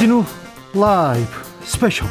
주진우 라이브 스페셜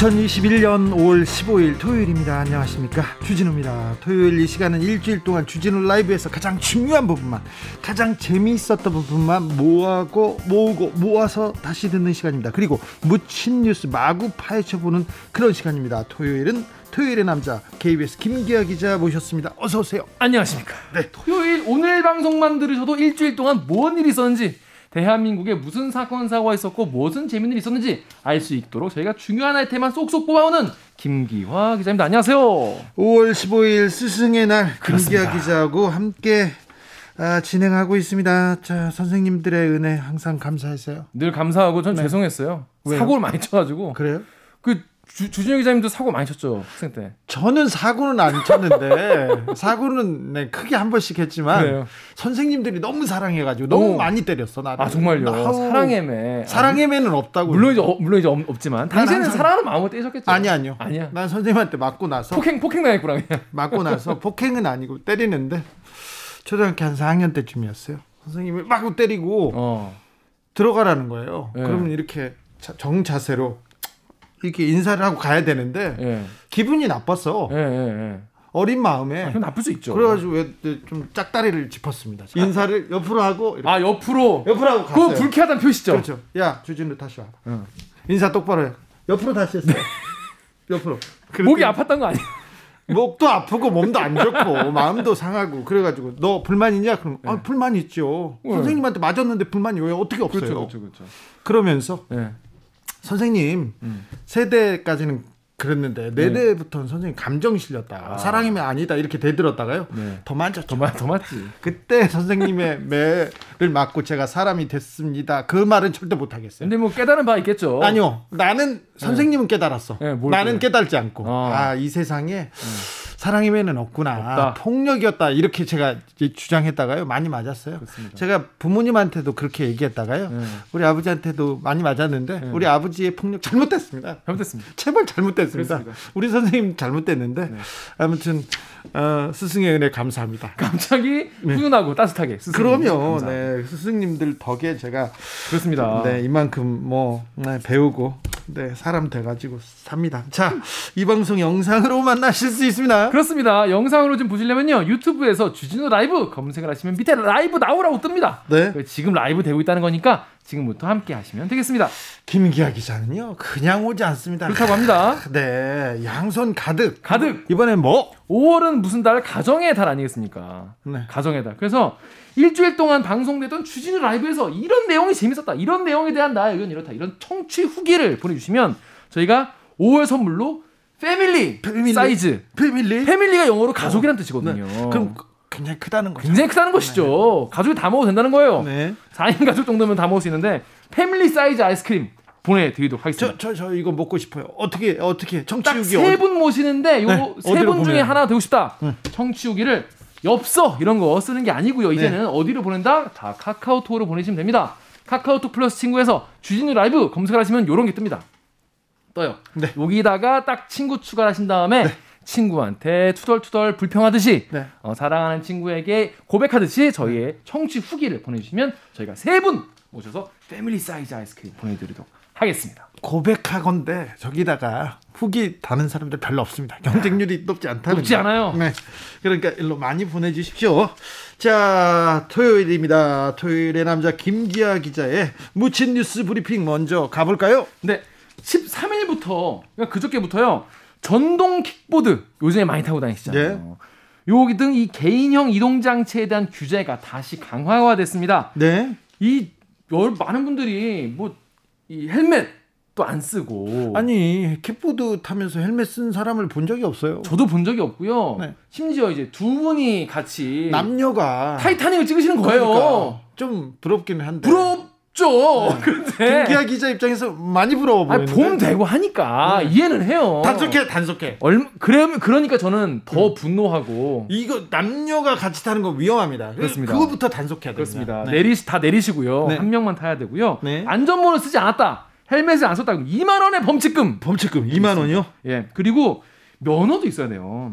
2021년 5월 15일 토요일입니다. 안녕하십니까. 주진우입니다. 토요일 이 시간은 일주일 동안 주진우 라이브에서 가장 중요한 부분만, 가장 재미있었던 부분만 모아고, 모으고, 모아서 다시 듣는 시간입니다. 그리고 묻힌 뉴스 마구 파헤쳐보는 그런 시간입니다. 토요일은 토요일의 남자 KBS 김기아 기자 모셨습니다. 어서 오세요. 안녕하십니까. 네. 토요일 오늘 방송만 들으셔도 일주일 동안 뭔 일이 있었는지 대한민국에 무슨 사건 사고가 있었고 무슨 재밌는 일이 있었는지 알 수 있도록 저희가 중요한 아이템만 쏙쏙 뽑아오는 김기화 기자입니다. 안녕하세요. 5월 15일 스승의 날 김기화 기자하고 함께 아, 진행하고 있습니다. 자, 선생님들의 은혜 항상 감사했어요. 늘 감사하고 전 네. 죄송했어요. 왜요? 사고를 많이 쳐가지고. 그래요? 그 주, 주진영 기자님도 사고 많이 쳤죠 학생 때. 저는 사고는 안 쳤는데 사고는 네, 크게 한 번씩 했지만 그래요. 선생님들이 너무 사랑해가지고 너무 오. 많이 때렸어 나를. 아 정말요. 사랑해매. 사랑해매는 없다고. 물론 이제 어, 물론 이제 없지만 당신은 항상... 사랑하는 마음으로 때셨겠죠. 아니 아니요. 아니야. 난 선생님한테 맞고 나서 폭행 폭행 당했구나 그냥. 맞고 나서 폭행은 아니고 때리는데 초등학교 한 4학년 때쯤이었어요. 선생님이 막 때리고 어. 들어가라는 거예요. 네. 그러면 이렇게 정자세로 이렇게 인사를 하고 가야 되는데 예. 기분이 나빴어. 예, 예, 예. 어린 마음에 아, 나쁠 수 있죠. 그래가지고 좀 짝다리를 짚었습니다. 인사를 옆으로 하고 이렇게. 아 옆으로 옆으로 하고 갔어요. 그거 불쾌하다는 표시죠. 그렇죠. 야 주진우 다시 와. 어. 인사 똑바로 해. 옆으로 다시 했어요. 네. 옆으로. 목이 아팠던 거 아니야? 목도 아프고 몸도 안 좋고 마음도 상하고 그래가지고 너 불만 있냐? 그럼 네. 아 불만 있죠. 네. 선생님한테 맞았는데 불만이 왜 어떻게 없어요? 그렇죠, 그렇죠, 그렇죠. 그러면서 네. 선생님 음. 세대까지는 그랬는데 네, 네 대부터는 선생님 감정 실렸다. 아. 사랑이면 아니다 이렇게 대들었다가요. 네. 더 맞죠. 더, 더 맞지. 그때 선생님의 매를 맞고 제가 사람이 됐습니다. 그 말은 절대 못 하겠어요. 근데 뭐 깨달은 바 있겠죠. 아니요. 나는 선생님은 네. 깨달았어. 네, 나는 깨달지 않고. 아, 아이 세상에 네. 사랑이면은 없구나. 없다. 폭력이었다. 이렇게 제가 주장했다가요. 많이 맞았어요. 그렇습니다. 제가 부모님한테도 그렇게 얘기했다가요. 네. 우리 아버지한테도 많이 맞았는데 네. 우리 아버지의 폭력 잘못됐습니다. 잘못됐습니다. 제발 잘못됐습니다. 그렇습니다. 우리 선생님 잘못됐는데 네. 아무튼 어, 스승의 은혜 감사합니다. 갑자기 네. 훈훈하고 따뜻하게. 그럼요. 네, 스승님들 덕에 제가 그렇습니다. 네, 이만큼 뭐 네, 배우고 네, 사람 돼가지고 삽니다. 자, 이 방송 영상으로 만나실 수 있습니다. 그렇습니다. 영상으로 좀 보시려면요. 유튜브에서 주진우 라이브 검색을 하시면 밑에 라이브 나오라고 뜹니다. 네. 지금 라이브 되고 있다는 거니까 지금부터 함께 하시면 되겠습니다. 김기아 기자는요, 그냥 오지 않습니다. 그렇다고 합니다. 네. 양손 가득. 가득. 이번엔 뭐? 5월은 무슨 달? 가정의 달 아니겠습니까? 네. 가정의 달. 그래서 일주일 동안 방송되던 주진우 라이브에서 이런 내용이 재밌었다. 이런 내용에 대한 나의 의견 이렇다. 이런 청취 후기를 보내주시면 저희가 5월 선물로 패밀리, 패밀리? 사이즈 패밀리 패밀리가 영어로 가족이란 뜻이거든요. 네. 그럼 굉장히 크다는 거죠. 굉장히 크다는 것이죠. 네. 가족이 다 먹어도 된다는 거예요. 네. 4인 가족 정도면 다 먹을 수 있는데 패밀리 사이즈 아이스크림 보내드리도록 하겠습니다. 저, 저, 저 이거 먹고 싶어요. 어떻게 어떻게 청취후기 딱세분 모시는데 요 세분 네. 중에 하나 되고 싶다. 네. 청취후기를 엽서 이런 거 쓰는 게 아니고요. 이제는 네. 어디로 보낸다? 다 카카오톡으로 보내시면 됩니다. 카카오톡 플러스 친구에서 주진우 라이브 검색을 하시면 요런 게 뜹니다. 떠요. 네. 여기다가 딱 친구 추가하신 다음에 네. 친구한테 투덜투덜 불평하듯이 네. 어, 사랑하는 친구에게 고백하듯이 저희의 청취 후기를 보내주시면 저희가 세 분 모셔서 패밀리 사이즈 아이스크림 보내드리도록 하겠습니다. 고백하건데 저기다가 후기 다는 사람들 별로 없습니다. 경쟁률이 높지 않다는 높지 않아요. 네. 그러니까 일로 많이 보내주십시오. 자 토요일입니다. 토요일의 남자 김기아 기자의 묻힌 뉴스 브리핑 먼저 가볼까요? 네. 13일부터 그러니까 그저께부터요. 전동 킥보드 요즘에 많이 타고 다니시잖아요. 네. 요기 등 이 개인형 이동 장치에 대한 규제가 다시 강화가 됐습니다. 네. 이 많은 분들이 뭐 이 헬멧 안 쓰고 아니 킥보드 타면서 헬멧 쓴 사람을 본 적이 없어요. 저도 본 적이 없고요. 네. 심지어 이제 두 분이 같이 남녀가 타이타닉을 찍으시는 거예요. 그러니까 좀 부럽기는 한데. 부럽 죠. 네. 근데 김기아 기자 입장에서 많이 부러워 보이는데. 봄 되고 하니까 네. 이해는 해요. 단속해, 단속해. 얼 그래 그러니까 저는 더 음. 분노하고 이거 남녀가 같이 타는 거 위험합니다. 그렇습니다. 그거부터 단속해야 됩니다. 그렇습니다. 네. 내리 다 내리시고요. 네. 한 명만 타야 되고요. 네. 안전모를 쓰지 않았다. 헬멧을 안 썼다. 2만 원의 범칙금. 범칙금 2만 원이요? 예. 그리고 면허도 있어야 돼요.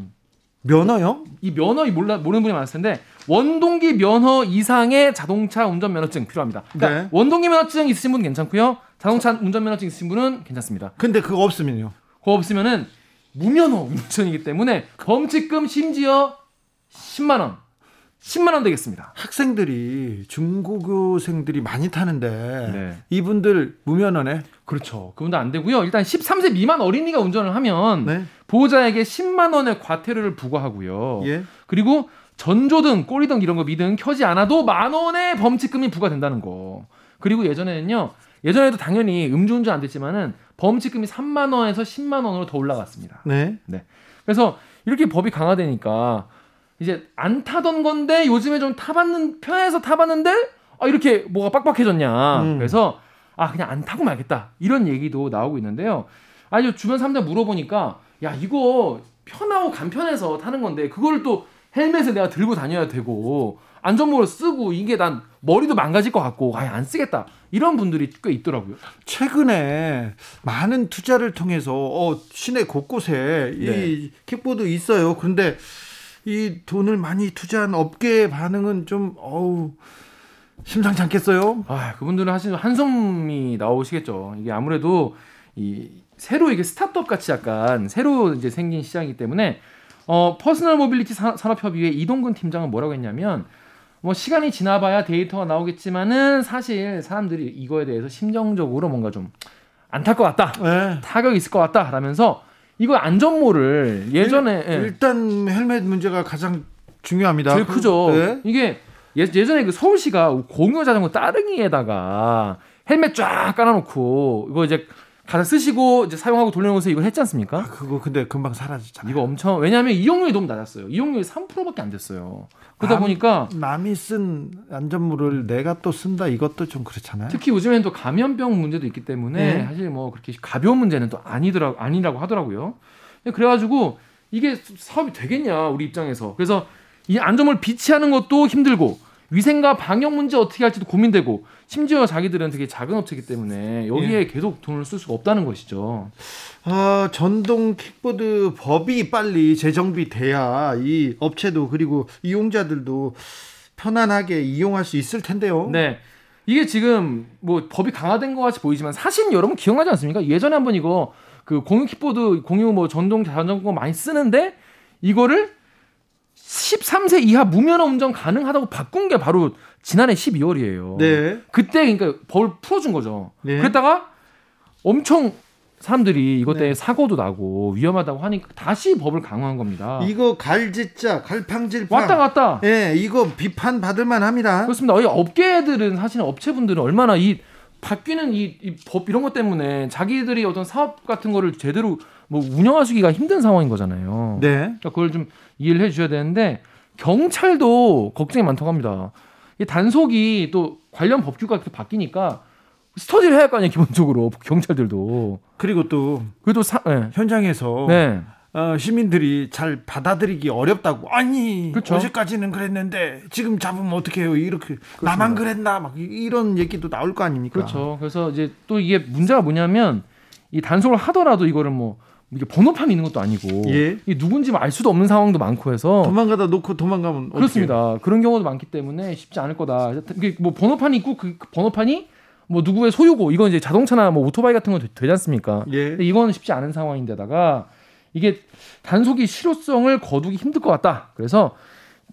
면허요? 이 면허 몰라 모르는 분이 많을 텐데 원동기 면허 이상의 자동차 운전 면허증 필요합니다. 그러니까 네. 원동기 면허증 있으신 분은 괜찮고요. 자동차 운전 면허증 있으신 분은 괜찮습니다. 근데 그거 없으면요? 그거 없으면은 무면허 운전이기 때문에 범칙금 심지어 10만 원. 10만 원 되겠습니다. 학생들이 중고교생들이 많이 타는데 네. 이분들 무면허네. 그렇죠. 그분도 안 되고요. 일단 13세 미만 어린이가 운전을 하면 네. 보호자에게 10만 원의 과태료를 부과하고요. 예. 그리고 전조등, 꼬리등 이런 거 미등 켜지 않아도 만 원의 범칙금이 부과된다는 거. 그리고 예전에는요. 예전에도 당연히 음주운전 안 됐지만은 범칙금이 3만 원에서 10만 원으로 더 올라갔습니다. 네. 네. 그래서 이렇게 법이 강화되니까 이제 안 타던 건데 요즘에 좀 타봤는 편해서 타봤는데 아 이렇게 뭐가 빡빡해졌냐. 음. 그래서 아 그냥 안 타고 말겠다 이런 얘기도 나오고 있는데요. 아니 주변 사람들 물어보니까 야 이거 편하고 간편해서 타는 건데 그걸 또 헬멧을 내가 들고 다녀야 되고 안전모를 쓰고 이게 난 머리도 망가질 것 같고 아예 안 쓰겠다 이런 분들이 꽤 있더라고요. 최근에 많은 투자를 통해서 어, 시내 곳곳에 네. 이 킥보드 있어요. 그런데 이 돈을 많이 투자한 업계의 반응은 좀 어우 심상치 않겠어요? 아, 그분들은 사실 한숨이 나오시겠죠. 이게 아무래도 이 새로 이게 스타트업 같이 약간 새로 이제 생긴 시장이기 때문에 어 personal mobility 산업협의회 이동근 팀장은 뭐라고 했냐면 뭐 시간이 지나봐야 데이터가 나오겠지만은 사실 사람들이 이거에 대해서 심정적으로 뭔가 좀 안 탈 것 같다, 네. 타격이 있을 것 같다 라면서 이거 안전모를 예전에 일, 예. 일단 헬멧 문제가 가장 중요합니다. 제일 크죠. 네. 이게 예, 예전에 그 서울시가 공유 자전거 따릉이에다가 헬멧 쫙 깔아놓고 이거 이제 가서 쓰시고 이제 사용하고 돌려놓으세요 이거 했지 않습니까? 아, 그거 근데 금방 사라지잖아요. 이거 엄청 왜냐하면 이용률이 너무 낮았어요. 이용률이 3%밖에 안 됐어요. 그러다 남, 보니까 남이 쓴 안전물을 내가 또 쓴다 이것도 좀 그렇잖아요. 특히 요즘엔 또 감염병 문제도 있기 때문에 네. 사실 뭐 그렇게 가벼운 문제는 또 아니더라 아니라고 하더라고요. 그래가지고 이게 사업이 되겠냐 우리 입장에서 그래서 이 안전물 비치하는 것도 힘들고 위생과 방역 문제 어떻게 할지도 고민되고 심지어 자기들은 되게 작은 업체이기 때문에 여기에 예. 계속 돈을 쓸 수가 없다는 것이죠. 아, 전동 킥보드 법이 빨리 재정비돼야 이 업체도 그리고 이용자들도 편안하게 이용할 수 있을 텐데요. 네. 이게 지금 뭐 법이 강화된 것 같이 보이지만 사실 여러분 기억나지 않습니까? 예전에 한번 이거 그 공유 킥보드 공유 뭐 전동 자전거 많이 쓰는데 이거를 13세 이하 무면허 운전 가능하다고 바꾼 게 바로 지난해 12월이에요. 네. 그때 그러니까 법을 풀어준 거죠. 네. 그랬다가 엄청 사람들이 이것 때문에 네. 사고도 나고 위험하다고 하니까 다시 법을 강화한 겁니다. 이거 갈짓자, 갈팡질팡 왔다 갔다. 예, 이거 비판 받을 만합니다. 그렇습니다. 이 업계들은 사실 업체분들은 얼마나 이 바뀌는 이법 이런 것 때문에 자기들이 어떤 사업 같은 거를 제대로 뭐 운영하시기가 힘든 상황인 거잖아요. 네. 그러니까 그걸 좀 이해를 해주셔야 되는데 경찰도 걱정이 많다고 합니다. 이 단속이 또 관련 법규가 이렇게 바뀌니까 스터디를 해야 할 거 아니에요 기본적으로 경찰들도 그리고 또 그래도 사, 네. 현장에서 네. 어, 시민들이 잘 받아들이기 어렵다고 아니 그렇죠. 어제까지는 그랬는데 지금 잡으면 어떻게 해요 이렇게 그렇습니다. 나만 그랬나 막 이런 얘기도 나올 거 아닙니까 그렇죠 그래서 이제 또 이게 문제가 뭐냐면 이 단속을 하더라도 이거를 뭐 이게 번호판이 있는 것도 아니고 예. 이 누군지 알 수도 없는 상황도 많고 해서 도망가다 놓고 도망가면 그렇습니다. 어떡해요? 그런 경우도 많기 때문에 쉽지 않을 거다. 이게 뭐 번호판이 있고 그 번호판이 뭐 누구의 소유고 이건 이제 자동차나 뭐 오토바이 같은 건 되 지 않습니까? 예. 근데 이거는 쉽지 않은 상황인데다가 이게 단속이 실효성을 거두기 힘들 것 같다. 그래서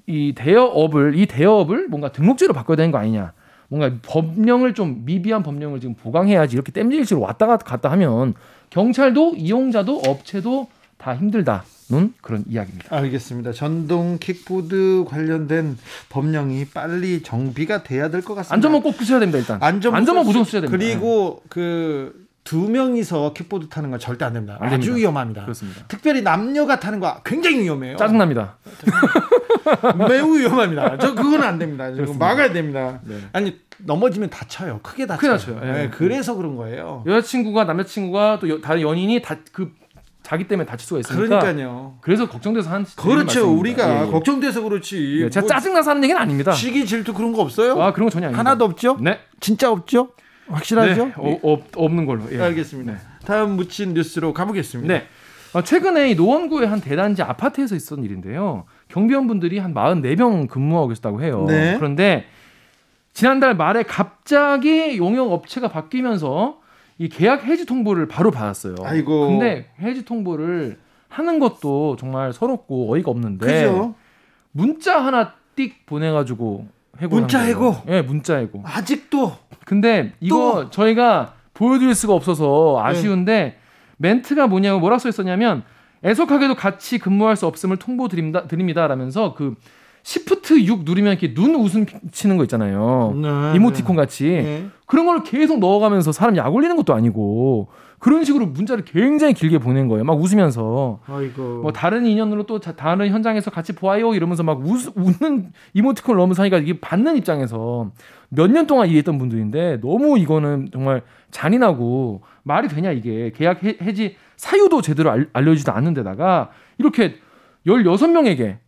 이 대여업을 이 대여업을 뭔가 등록제로 바꿔야 되는 거 아니냐. 뭔가 법령을 좀 미비한 법령을 지금 보강해야지 이렇게 땜질식으로 왔다 갔다 하면 경찰도 이용자도 업체도 다 힘들다 는 그런 이야기입니다. 알겠습니다. 전동 킥보드 관련된 법령이 빨리 정비가 돼야 될 것 같습니다. 안전모 꼭 쓰셔야 됩니다. 일단 안전모 무조건 쓰셔야 됩니다. 그리고 그 두 명이서 킥보드 타는 건 절대 안 됩니다. 안 아주 됩니다. 위험합니다. 그렇습니다. 특별히 남녀가 타는 거 굉장히 위험해요. 짜증납니다. 매우 위험합니다. 저 그건 안 됩니다. 막아야 됩니다. 네. 아니 넘어지면 다쳐요. 크게 다쳐요. 다쳐요. 네. 네. 그래서 그런 거예요. 여자친구가 남자친구가 또 다른 연인이 다 그 자기 때문에 다칠 수가 있으니까. 그러니까요. 그래서 걱정돼서 한 그렇죠. 우리가 예, 예. 걱정돼서 그렇지. 네, 제가 뭐 짜증나서 하는 얘기는 아닙니다. 시기 질투 그런 거 없어요? 아 그런 거 전혀 아닙니다. 하나도 없죠? 네. 진짜 없죠? 확실하죠? 네. 어, 어, 없는 걸로. 예. 알겠습니다. 네. 다음 묻힌 뉴스로 가보겠습니다. 네. 아, 최근에 이 노원구의 한 대단지 아파트에서 있었던 일인데요. 경비원분들이 한 44명 근무하고 계셨다고 해요. 네. 그런데 지난달 말에 갑자기 용역 업체가 바뀌면서 이 계약 해지 통보를 바로 받았어요. 아이고. 근데 해지 통보를 하는 것도 정말 서럽고 어이가 없는데 그죠? 문자 하나 띡 보내가지고 해고 문자 해고. 예, 네, 문자 해고. 아직도. 근데 이거 또. 저희가 보여드릴 수가 없어서 아쉬운데 네. 멘트가 뭐냐고 뭐라 써 있었냐면 애석하게도 같이 근무할 수 없음을 통보 드립니다, 드립니다라면서 그 시프트 6 누르면 이렇게 눈 웃음 치는 거 있잖아요. 네, 이모티콘 같이. 네. 그런 걸 계속 넣어가면서 사람 약 올리는 것도 아니고 그런 식으로 문자를 굉장히 길게 보낸 거예요. 막 웃으면서. 아이고. 뭐 다른 인연으로 또 다른 현장에서 같이 보아요 이러면서 막 웃, 웃는 이모티콘을 넣으면서 하니까 이게 받는 입장에서 몇 년 동안 일했던 분들인데 너무 이거는 정말 잔인하고 말이 되냐 이게 계약 해지 사유도 제대로 알, 알려주지도 않는 데다가 이렇게 16명에게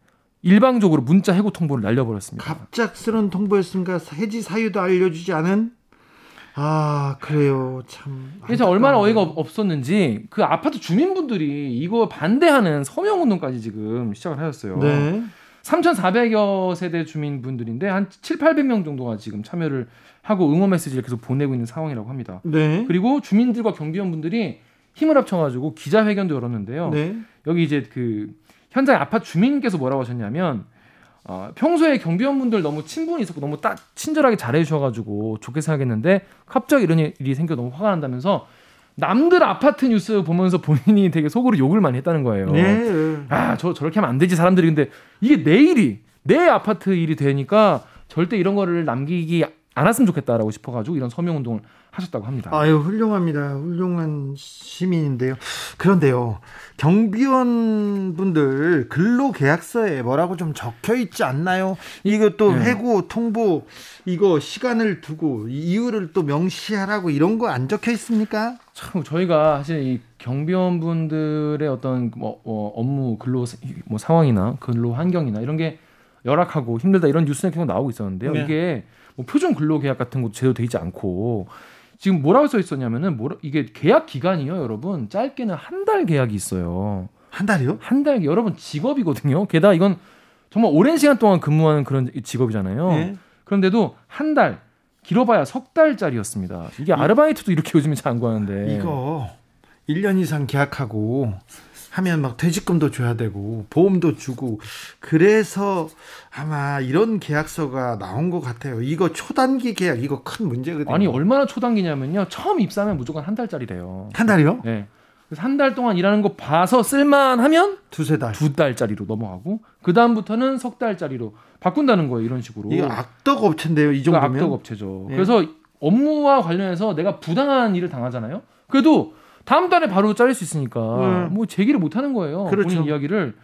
일방적으로 문자 해고 통보를 날려버렸습니다. 갑작스런 통보였습니까? 해지 사유도 알려주지 않은? 아 그래요 참. 그래서 얼마나 어이가 없었는지 그 아파트 주민분들이 이거 반대하는 서명 운동까지 지금 시작을 하셨어요. 네. 3,400여 세대 주민분들인데 한 7, 800명 정도가 지금 참여를 하고 응원 메시지를 계속 보내고 있는 상황이라고 합니다. 네. 그리고 주민들과 경비원분들이 힘을 합쳐가지고 기자회견도 열었는데요. 네. 여기 이제 그 현장 아파트 주민께서 뭐라고 하셨냐면 어, 평소에 경비원분들 너무 친분이 있었고 너무 딱 친절하게 잘해주셔가지고 좋게 생각했는데 갑자기 이런 일이 생겨 너무 화가 난다면서 남들 아파트 뉴스 보면서 본인이 되게 속으로 욕을 많이 했다는 거예요. 네. 아, 저 저렇게 하면 안 되지 사람들이 근데 이게 내 일이 내 아파트 일이 되니까 절대 이런 거를 남기기 않았으면 좋겠다라고 싶어가지고 이런 서명 운동을 하셨다고 합니다. 아유 훌륭합니다. 훌륭한 시민인데요. 그런데요 경비원 분들 근로 계약서에 뭐라고 좀 적혀 있지 않나요? 이것도 네. 해고 통보 이거 시간을 두고 이유를 또 명시하라고 이런 거 안 적혀 있습니까? 참 저희가 사실 이 경비원 분들의 어떤 뭐, 어, 업무 근로 뭐 상황이나 근로 환경이나 이런 게 열악하고 힘들다 이런 뉴스가 계속 나오고 있었는데요. 네. 이게 뭐 표준 근로 계약 같은 것도 제대로 돼 있지 않고 지금 뭐라고 써 있었냐면은 뭐라, 이게 계약 기간이요, 여러분. 짧게는 한 달 계약이 있어요. 한 달이요? 한 달. 여러분 직업이거든요. 게다가 이건 정말 오랜 시간 동안 근무하는 그런 직업이잖아요. 네. 그런데도 한 달, 길어봐야 석 달짜리였습니다. 이게 아르바이트도 이렇게 요즘에 잘 안 구하는데. 이거 1년 이상 계약하고 하면 막 퇴직금도 줘야 되고 보험도 주고 그래서 아마 이런 계약서가 나온 것 같아요. 이거 초단기 계약 이거 큰 문제거든요. 아니 얼마나 초단기냐면요. 처음 입사하면 무조건 한 달짜리래요. 한 달이요? 네. 그래서 한 달 동안 일하는 거 봐서 쓸만하면 두세 달, 두 달짜리로 넘어가고 그 다음부터는 석 달짜리로 바꾼다는 거예요. 이런 식으로. 이거 악덕 업체인데요. 이 정도면 악덕 업체죠. 네. 그래서 업무와 관련해서 내가 부당한 일을 당하잖아요. 그래도 다음 달에 바로 자를 수 있으니까 네. 뭐 제기를 못 하는 거예요. 그렇죠. 본인 이야기를.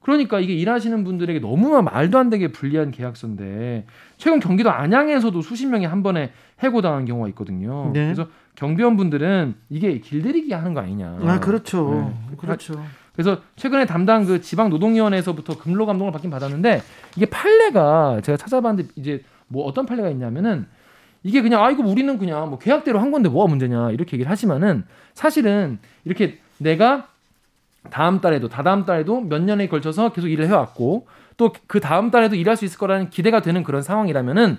그러니까 이게 일하시는 분들에게 너무나 말도 안 되게 불리한 계약서인데 최근 경기도 안양에서도 수십 명이 한 번에 해고당한 경우가 있거든요. 네. 그래서 경비원 분들은 이게 길들이기 하는 거 아니냐. 아 그렇죠. 네. 그렇죠. 그래서 최근에 담당 그 지방 노동위원회에서부터 근로 감독을 받긴 받았는데 이게 판례가 제가 찾아봤는데 이제 뭐 어떤 판례가 있냐면은 이게 그냥 아 이거 우리는 그냥 뭐 계약대로 한 건데 뭐가 문제냐 이렇게 얘기를 하지만은 사실은 이렇게 내가 다음 달에도 다다음 달에도 몇 년에 걸쳐서 계속 일을 해왔고 또 그 다음 달에도 일할 수 있을 거라는 기대가 되는 그런 상황이라면은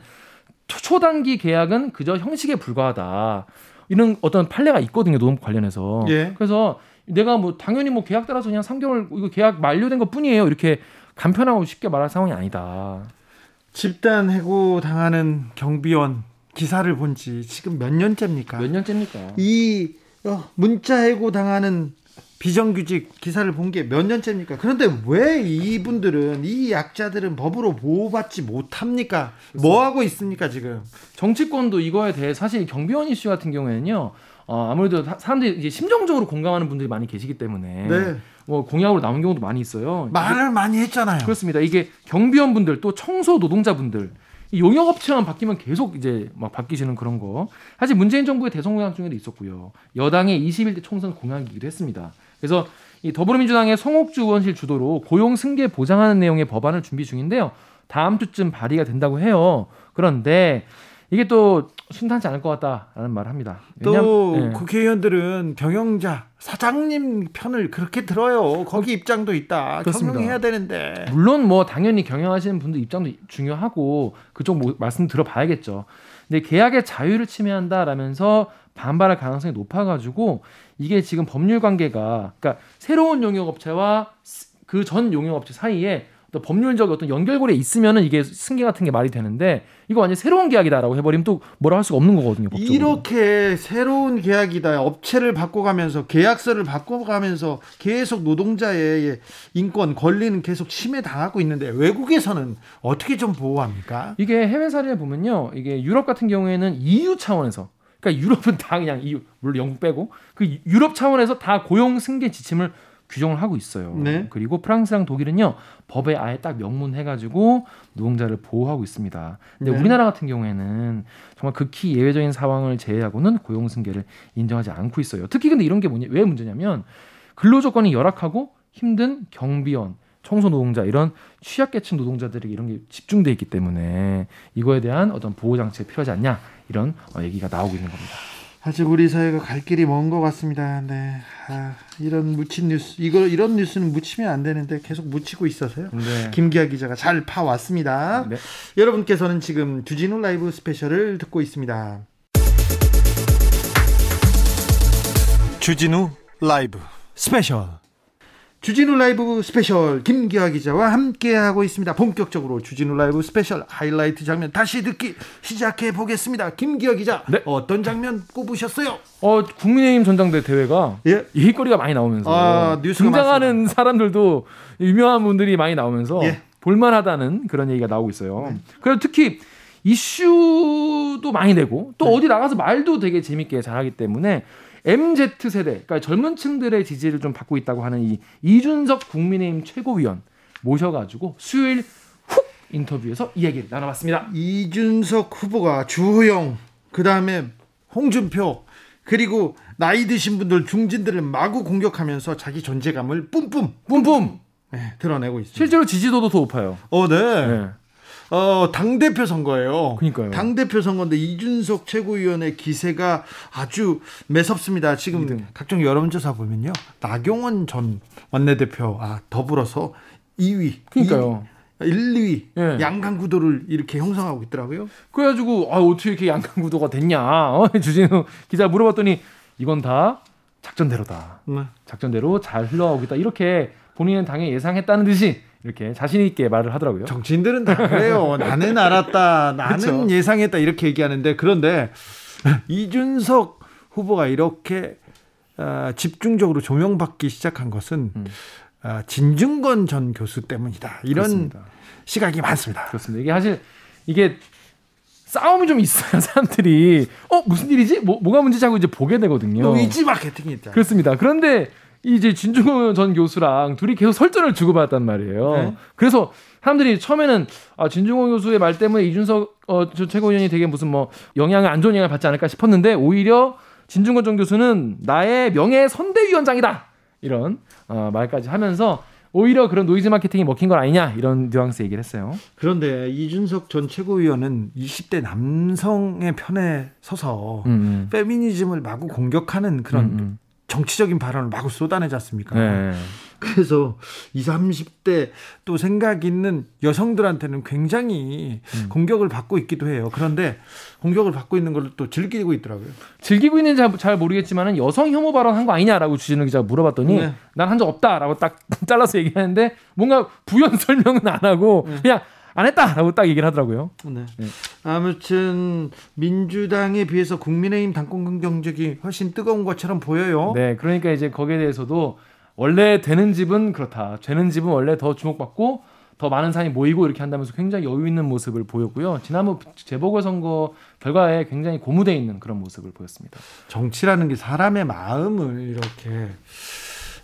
초단기 계약은 그저 형식에 불과하다 이런 어떤 판례가 있거든요 노동 관련해서 예. 그래서 내가 뭐 당연히 뭐 계약 따라서 그냥 3개월 이거 계약 만료된 것 뿐이에요 이렇게 간편하고 쉽게 말할 상황이 아니다. 집단 해고 당하는 경비원 기사를 본 지 지금 몇 년째입니까? 몇 년째입니까? 이 어, 문자 해고 당하는 비정규직 기사를 본 게 몇 년째입니까? 그런데 왜 이분들은 이 약자들은 법으로 보호받지 못합니까? 뭐 하고 있습니까 지금? 정치권도 이거에 대해 사실 경비원 이슈 같은 경우에는요. 어, 아무래도 사람들이 이제 심정적으로 공감하는 분들이 많이 계시기 때문에 네. 뭐 공약으로 나온 경우도 많이 있어요. 말을 많이 했잖아요. 그렇습니다. 이게 경비원분들 또 청소 노동자분들 용역업체만 바뀌면 계속 이제 막 바뀌시는 그런 거. 사실 문재인 정부의 대선 공약 중에도 있었고요. 여당의 21대 총선 공약이기도 했습니다. 그래서 이 더불어민주당의 송옥주 의원실 주도로 고용 승계 보장하는 내용의 법안을 준비 중인데요. 다음 주쯤 발의가 된다고 해요. 그런데 이게 또 순탄치 않을 것 같다라는 말을 합니다. 또 네. 국회의원들은 경영자 사장님 편을 그렇게 들어요. 거기 어, 입장도 있다. 그렇습니다. 경영해야 되는데. 물론 뭐 당연히 경영하시는 분들 입장도 중요하고 그쪽 뭐 말씀 들어봐야겠죠. 근데 계약의 자유를 침해한다라면서 반발할 가능성이 높아가지고 이게 지금 법률 관계가 그러니까 새로운 용역업체와 그 전 용역업체 사이에 또 법률적 어떤 연결고리에 있으면은 이게 승계 같은 게 말이 되는데 이거 완전 새로운 계약이다라고 해버리면 또 뭐라 할 수가 없는 거거든요. 법적으로. 이렇게 새로운 계약이다. 업체를 바꿔가면서 계약서를 바꿔가면서 계속 노동자의 인권 권리는 계속 침해 당하고 있는데 외국에서는 어떻게 좀 보호합니까? 이게 해외 사례를 보면요, 이게 유럽 같은 경우에는 EU 차원에서 그러니까 유럽은 다 그냥 EU 물론 영국 빼고 그 유럽 차원에서 다 고용 승계 지침을 규정을 하고 있어요. 네. 그리고 프랑스랑 독일은요 법에 아예 딱 명문해가지고 노동자를 보호하고 있습니다. 근데 네. 우리나라 같은 경우에는 정말 극히 예외적인 상황을 제외하고는 고용 승계를 인정하지 않고 있어요. 특히 근데 이런 게 뭐냐, 왜 문제냐면 근로 조건이 열악하고 힘든 경비원, 청소 노동자 이런 취약계층 노동자들에게 이런 게 집중돼 있기 때문에 이거에 대한 어떤 보호 장치가 필요하지 않냐 이런 어, 얘기가 나오고 있는 겁니다. 아직 우리 사회가 갈 길이 먼 것 같습니다. 네, 아, 이런 묻힌 뉴스, 이거 이런 뉴스는 묻히면 안 되는데 계속 묻히고 있어서요. 네. 김기화 기자가 잘 파왔습니다. 네. 여러분께서는 지금 주진우 라이브 스페셜을 듣고 있습니다. 주진우 라이브 스페셜. 주진우 라이브 스페셜 김기화 기자와 함께하고 있습니다. 본격적으로 주진우 라이브 스페셜 하이라이트 장면 다시 듣기 시작해 보겠습니다. 김기화 기자, 네. 어떤 장면 꼽으셨어요? 어, 국민의힘 전당대 대회가 예? 얘기거리가 많이 나오면서 아, 등장하는 많습니다. 사람들도 유명한 분들이 많이 나오면서 예. 볼만하다는 그런 얘기가 나오고 있어요. 네. 그리고 특히 이슈도 많이 내고 또 네. 어디 나가서 말도 되게 재밌게 잘하기 때문에 MZ 세대, 그러니까 젊은 층들의 지지를 좀 받고 있다고 하는 이 이준석 국민의힘 최고위원 모셔가지고 수요일 훅 인터뷰에서 이 얘기를 나눠봤습니다. 이준석 후보가 주호영, 그 다음에 홍준표, 그리고 나이 드신 분들 중진들을 마구 공격하면서 자기 존재감을 뿜뿜 뿜뿜 네, 드러내고 있습니다. 실제로 지지도도 더 높아요. 어, 네. 네. 어, 당대표 선거예요. 그러니까요. 당대표 선거인데 이준석 최고위원의 기세가 아주 매섭습니다. 지금 2등. 각종 여론조사 보면요. 나경원 전 원내대표, 아, 더불어서 2위. 그러니까요. 2위. 1, 2위 네. 양강 구도를 이렇게 형성하고 있더라고요. 그래가지고 아 어떻게 이렇게 양강 구도가 됐냐? 어, 주진우 기자 물어봤더니 이건 다 작전대로다. 네. 작전대로 잘 흘러가고 있다. 이렇게 본인은 당연히 예상했다는 듯이 이렇게 자신 있게 말을 하더라고요. 정치인들은 다 그래요. 나는 알았다. 나는 그쵸? 예상했다. 이렇게 얘기하는데 그런데 이준석 후보가 이렇게 어, 집중적으로 조명받기 시작한 것은 음. 어, 진중권 전 교수 때문이다. 이런 그렇습니다. 시각이 많습니다. 그렇습니다. 이게 사실 이게 싸움이 좀 있어요. 사람들이 어 무슨 일이지? 뭐 뭐가 문제지 하고 이제 보게 되거든요. 위지 마케팅이 있다. 그렇습니다. 그런데 이제 진중권 전 교수랑 둘이 계속 설전을 주고받았단 말이에요. 네. 그래서 사람들이 처음에는 아, 진중권 교수의 말 때문에 이준석 어, 저 최고위원이 되게 무슨 뭐 영향을 안 좋은 영향을 받지 않을까 싶었는데 오히려 진중권 전 교수는 나의 명예 선대위원장이다 이런 어, 말까지 하면서 오히려 그런 노이즈 마케팅이 먹힌 건 아니냐 이런 뉘앙스 얘기를 했어요. 그런데 이준석 전 최고위원은 20대 남성의 편에 서서 음. 음. 페미니즘을 마구 공격하는 그런 음. 음. 정치적인 발언을 마구 쏟아내지 않습니까? 네. 그래서 20, 30대 또 생각 있는 여성들한테는 굉장히 음. 공격을 받고 있기도 해요. 그런데 공격을 받고 있는 걸 또 즐기고 있더라고요. 즐기고 있는지 잘, 잘 모르겠지만 여성 혐오 발언 한 거 아니냐라고 주진우 기자가 물어봤더니 네. 난한 적 없다라고 딱 잘라서 얘기하는데 뭔가 부연 설명은 안 하고 네. 그냥 안 했다라고 딱 얘기를 하더라고요. 네. 네. 아무튼 민주당에 비해서 국민의힘 당권 경쟁이 훨씬 뜨거운 것처럼 보여요. 네, 그러니까 이제 거기에 대해서도 원래 되는 집은 그렇다. 되는 집은 원래 더 주목받고 더 많은 사람이 모이고 이렇게 한다면서 굉장히 여유 있는 모습을 보였고요. 지난번 재보궐선거 결과에 굉장히 고무돼 있는 그런 모습을 보였습니다. 정치라는 게 사람의 마음을 이렇게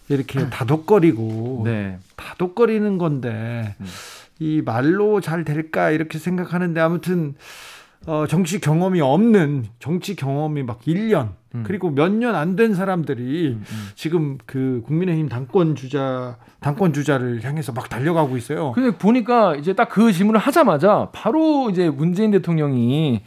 이렇게 다독거리고 네. 다독거리는 건데 음. 이 말로 잘 될까 이렇게 생각하는데 아무튼 어, 정치 경험이 없는 정치 경험이 막 1년 음. 그리고 몇 년 안 된 사람들이 음, 음. 지금 그 국민의힘 당권 주자 당권 주자를 향해서 막 달려가고 있어요. 근데 보니까 이제 딱 그 질문을 하자마자 바로 이제 문재인 대통령이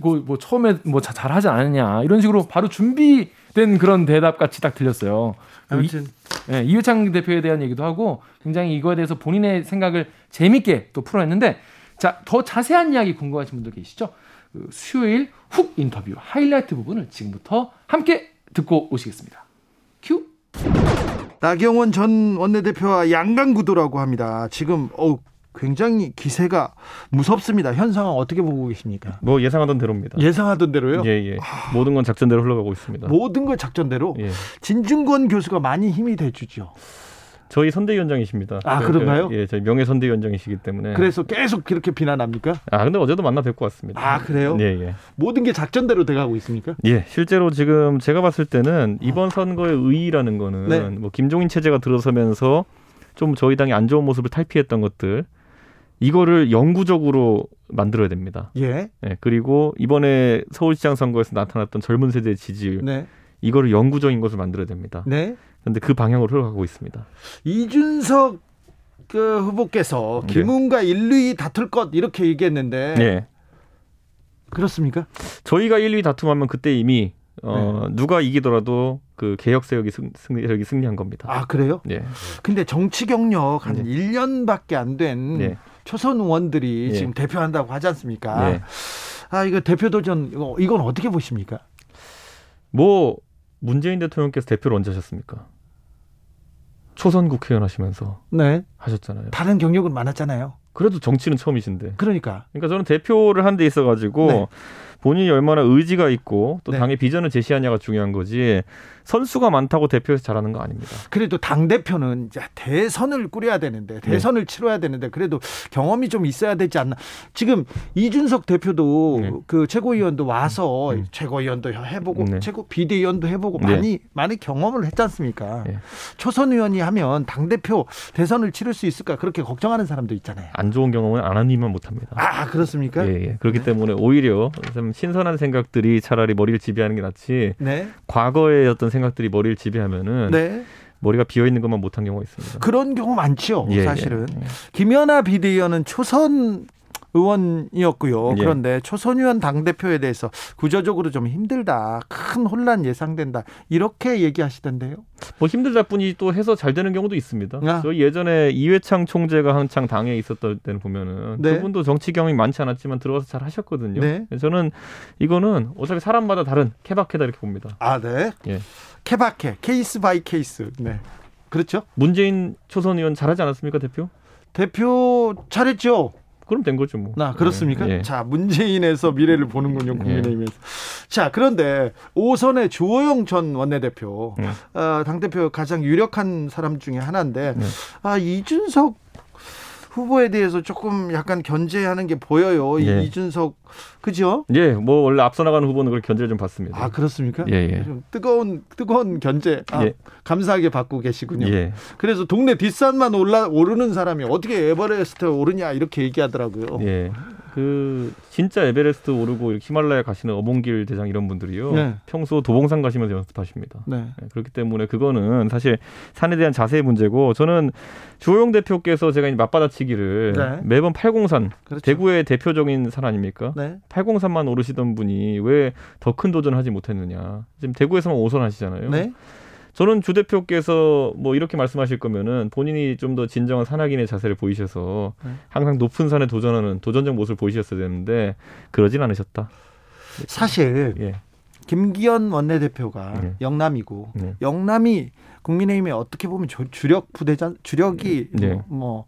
뭐 처음에 뭐 잘하지 않았냐 이런 식으로 바로 준비된 그런 대답 같이 딱 들렸어요. 아무튼 이, 예, 이회창 대표에 대한 얘기도 하고 굉장히 이거에 대해서 본인의 생각을 재밌게 또 풀어냈는데 자 더 자세한 이야기 궁금하신 분들 계시죠? 그 수요일 훅 인터뷰 하이라이트 부분을 지금부터 함께 듣고 오시겠습니다. 큐. 나경원 전 원내대표와 양강구도라고 합니다. 지금 어 굉장히 기세가 무섭습니다. 현 상황 어떻게 보고 계십니까? 뭐 예상하던 대로입니다. 예상하던 대로요? 예, 예. 아... 모든 건 작전대로 흘러가고 있습니다. 모든 걸 작전대로? 예. 진중권 교수가 많이 힘이 돼 주죠. 저희 선대위원장이십니다. 아 그, 그런가요? 그, 예, 저희 명예 선대위원장이시기 때문에. 그래서 계속 그렇게 비난합니까? 아 근데 어제도 만나 뵙고 왔습니다. 아 그래요? 예, 예. 모든 게 작전대로 돼가고 있습니까? 예, 실제로 지금 제가 봤을 때는 이번 선거의 의의라는 거는 네. 뭐 김종인 체제가 들어서면서 좀 저희 당이 안 좋은 모습을 탈피했던 것들 이거를 영구적으로 만들어야 됩니다. 예. 네, 그리고 이번에 서울시장 선거에서 나타났던 젊은 세대의 지지율. 네. 이거를 영구적인 것을 만들어야 됩니다. 네. 그런데 그 방향으로 흘러가고 있습니다. 이준석 그 후보께서 네. 김웅과 네. 1, 2위 다툴 것 이렇게 얘기했는데 네. 그렇습니까? 저희가 1, 2위 다툼하면 그때 이미 어, 네. 누가 이기더라도 그 개혁 세력이 승, 세력이 승리한 겁니다. 아 그래요? 네. 근데 정치 경력 한 네. 1년밖에 안된 네. 초선 의원들이 네. 지금 대표한다고 하지 않습니까? 네. 아 이거 대표 도전 이거 이건 어떻게 보십니까? 뭐 문재인 대통령께서 대표를 언제 하셨습니까? 초선 국회의원 하시면서 네. 하셨잖아요. 다른 경력은 많았잖아요. 그래도 정치는 처음이신데. 그러니까. 그러니까 저는 대표를 한 데 있어 가지고 네. 본인이 얼마나 의지가 있고 또 네. 당의 비전을 제시하냐가 중요한 거지 선수가 많다고 대표에서 잘하는 거 아닙니다. 그래도 당 대표는 대선을 꾸려야 되는데 대선을 네. 치러야 되는데 그래도 경험이 좀 있어야 되지 않나. 지금 이준석 대표도 네. 그 최고위원도 와서 음. 최고위원도 해보고 네. 최고 비대위원도 해보고 네. 많이 많이 경험을 했지 않습니까? 네. 초선 의원이 하면 당 대표 대선을 치를 수 있을까 그렇게 걱정하는 사람도 있잖아요. 안 좋은 경험은 안 하니만 못합니다. 아 그렇습니까? 예, 예. 그렇기 때문에 오히려 좀 신선한 생각들이 차라리 머리를 지배하는 게 낫지. 과거의 어떤 생각들이 머리를 지배하면은 네. 머리가 비어 있는 것만 못한 경우가 있습니다. 그런 경우 많죠. 예, 사실은 예, 예. 김연아 비대위원은 초선 의원이었고요. 예. 그런데 초선 의원 당 대표에 대해서 구조적으로 좀 힘들다, 큰 혼란 예상된다 이렇게 얘기하시던데요. 뭐 힘들다 뿐이 또 해서 잘 되는 경우도 있습니다. 아. 저희 예전에 이회창 총재가 한창 당에 있었던 때는 보면은 네. 그분도 정치 경험이 많지 않았지만 들어가서 잘 하셨거든요. 네. 저는 이거는 어차피 사람마다 다른 케바케다 이렇게 봅니다. 아, 네. 예. 케바케 case by case. 네. 그렇죠? 문재인 초선 의원 잘하지 않았습니까, 대표? 대표 잘했죠. 그럼 된 거죠 뭐. 나 그렇습니까? 네. 자 문재인에서 미래를 보는군요 국민의힘에서. 네. 자 그런데 오선의 주호영 전 원내대표 네. 어, 당 대표 가장 유력한 사람 중에 하나인데 네. 아 이준석 후보에 대해서 조금 약간 견제하는 게 보여요. 예. 이준석 그죠? 예, 뭐 원래 앞서 나가는 후보는 그렇게 견제를 좀 받습니다. 아 그렇습니까? 예, 예. 좀 뜨거운 뜨거운 견제 아, 예. 감사하게 받고 계시군요. 예. 그래서 동네 뒷산만 올라 오르는 사람이 어떻게 에버레스트에 오르냐 이렇게 얘기하더라고요. 예. 그 진짜 에베레스트 오르고 히말라야 가시는 어몽길 대장 이런 분들이요. 네. 평소 도봉산 가시면서 연습하십니다. 네. 네. 그렇기 때문에 그거는 사실 산에 대한 자세의 문제고 저는 주호영 대표께서 제가 이제 맞받아치기를 네. 매번 803 그렇죠. 대구의 대표적인 산 아닙니까? 네. 803만 오르시던 분이 왜 더 큰 도전을 하지 못했느냐. 지금 대구에서만 5선 하시잖아요. 네. 저는 주 대표께서 뭐 이렇게 말씀하실 거면은 본인이 좀 더 진정한 산악인의 자세를 보이셔서 네. 항상 높은 산에 도전하는 도전적 모습을 보이셨어야 되는데 그러진 않으셨다. 사실 예. 김기현 원내대표가 네. 영남이고 네. 영남이 국민의힘에 어떻게 보면 주력 부대장 주력이 네. 뭐, 뭐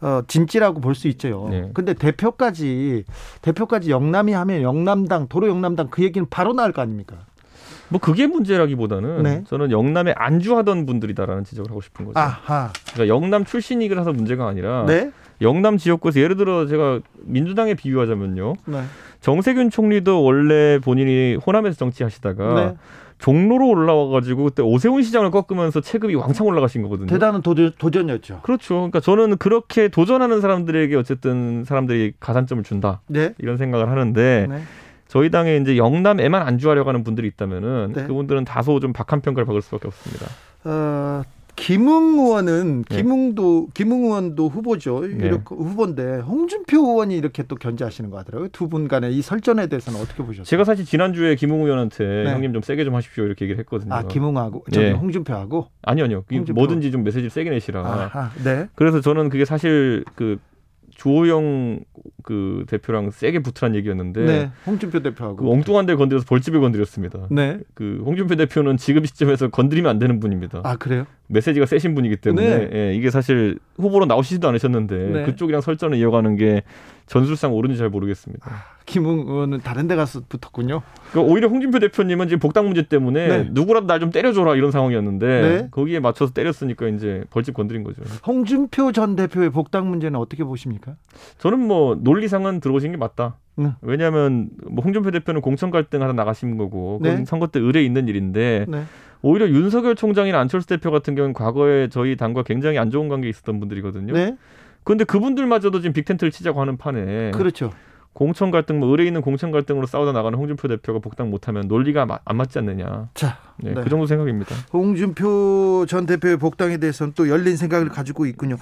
어, 진지라고 볼 수 있죠. 네. 근데 대표까지 대표까지 영남이 하면 영남당 도로 영남당 그 얘기는 바로 나올 거 아닙니까? 뭐 그게 문제라기보다는 네. 저는 영남에 안주하던 분들이다라는 지적을 하고 싶은 거죠. 아하. 그러니까 영남 출신이라서 문제가 아니라 네? 영남 지역구에서 예를 들어 제가 민주당에 비유하자면요. 네. 정세균 총리도 원래 본인이 호남에서 정치하시다가 네. 종로로 올라와가지고 그때 오세훈 시장을 꺾으면서 체급이 왕창 올라가신 거거든요. 대단한 도전, 도전이었죠. 그렇죠. 그러니까 저는 그렇게 도전하는 사람들에게 어쨌든 사람들이 가산점을 준다. 네. 이런 생각을 하는데 네. 저희 당에 이제 영남에만 안주하려고 하는 분들이 있다면은 네. 그분들은 다소 좀 박한 평가를 받을 수밖에 없습니다. 어, 김웅 의원은 네. 김웅도 김웅 의원도 후보죠. 네. 이렇게 후보인데 홍준표 의원이 이렇게 또 견제하시는 거 하더라고요. 두 분 간의 이 설전에 대해서는 어떻게 보셨어요? 제가 사실 지난주에 김웅 의원한테 네. 형님 좀 세게 좀 하십시오 이렇게 얘기를 했거든요. 아, 김웅하고 저기 네. 홍준표하고 아니요, 아니요. 홍준표. 뭐든지 좀 메시지를 세게 내시라. 아하, 네. 그래서 저는 그게 사실 그 주호영 그 대표랑 세게 붙으란 얘기였는데 네, 홍준표 대표하고 그 엉뚱한 데 건드려서 벌집을 건드렸습니다. 네. 그 홍준표 대표는 지금 시점에서 건드리면 안 되는 분입니다. 아 그래요? 메시지가 세신 분이기 때문에 네. 예, 이게 사실 후보로 나오시지도 않으셨는데 네. 그쪽이랑 설전을 이어가는 게 전술상 옳은지 잘 모르겠습니다. 아, 김웅 의원은 다른 데 가서 붙었군요. 그러니까 오히려 홍준표 대표님은 지금 복당 문제 때문에 네. 누구라도 날 좀 때려줘라 이런 상황이었는데 네. 거기에 맞춰서 때렸으니까 이제 벌집 건드린 거죠. 홍준표 전 대표의 복당 문제는 어떻게 보십니까? 저는 뭐 논리상은 들어오신 게 맞다. 네. 왜냐하면 뭐 홍준표 대표는 공천 갈등 하다 나가신 거고 네. 선거 때 의뢰 있는 일인데 네. 오히려 윤석열 총장이나 안철수 대표 같은 경우는 과거에 저희 당과 굉장히 안 좋은 관계 있었던 분들이거든요. 네. 그런데 그분들마저도 지금 빅텐트를 치자고 하는 판에 그렇죠. 공천 갈등, 뭐 의뢰 있는 공천 갈등으로 싸우다 나가는 홍준표 대표가 복당 못하면 논리가 안 맞지 않느냐. 자, 네, 네. 그 정도 생각입니다. 홍준표 전 대표의 복당에 대해서는 또 열린 생각을 가지고 있군요.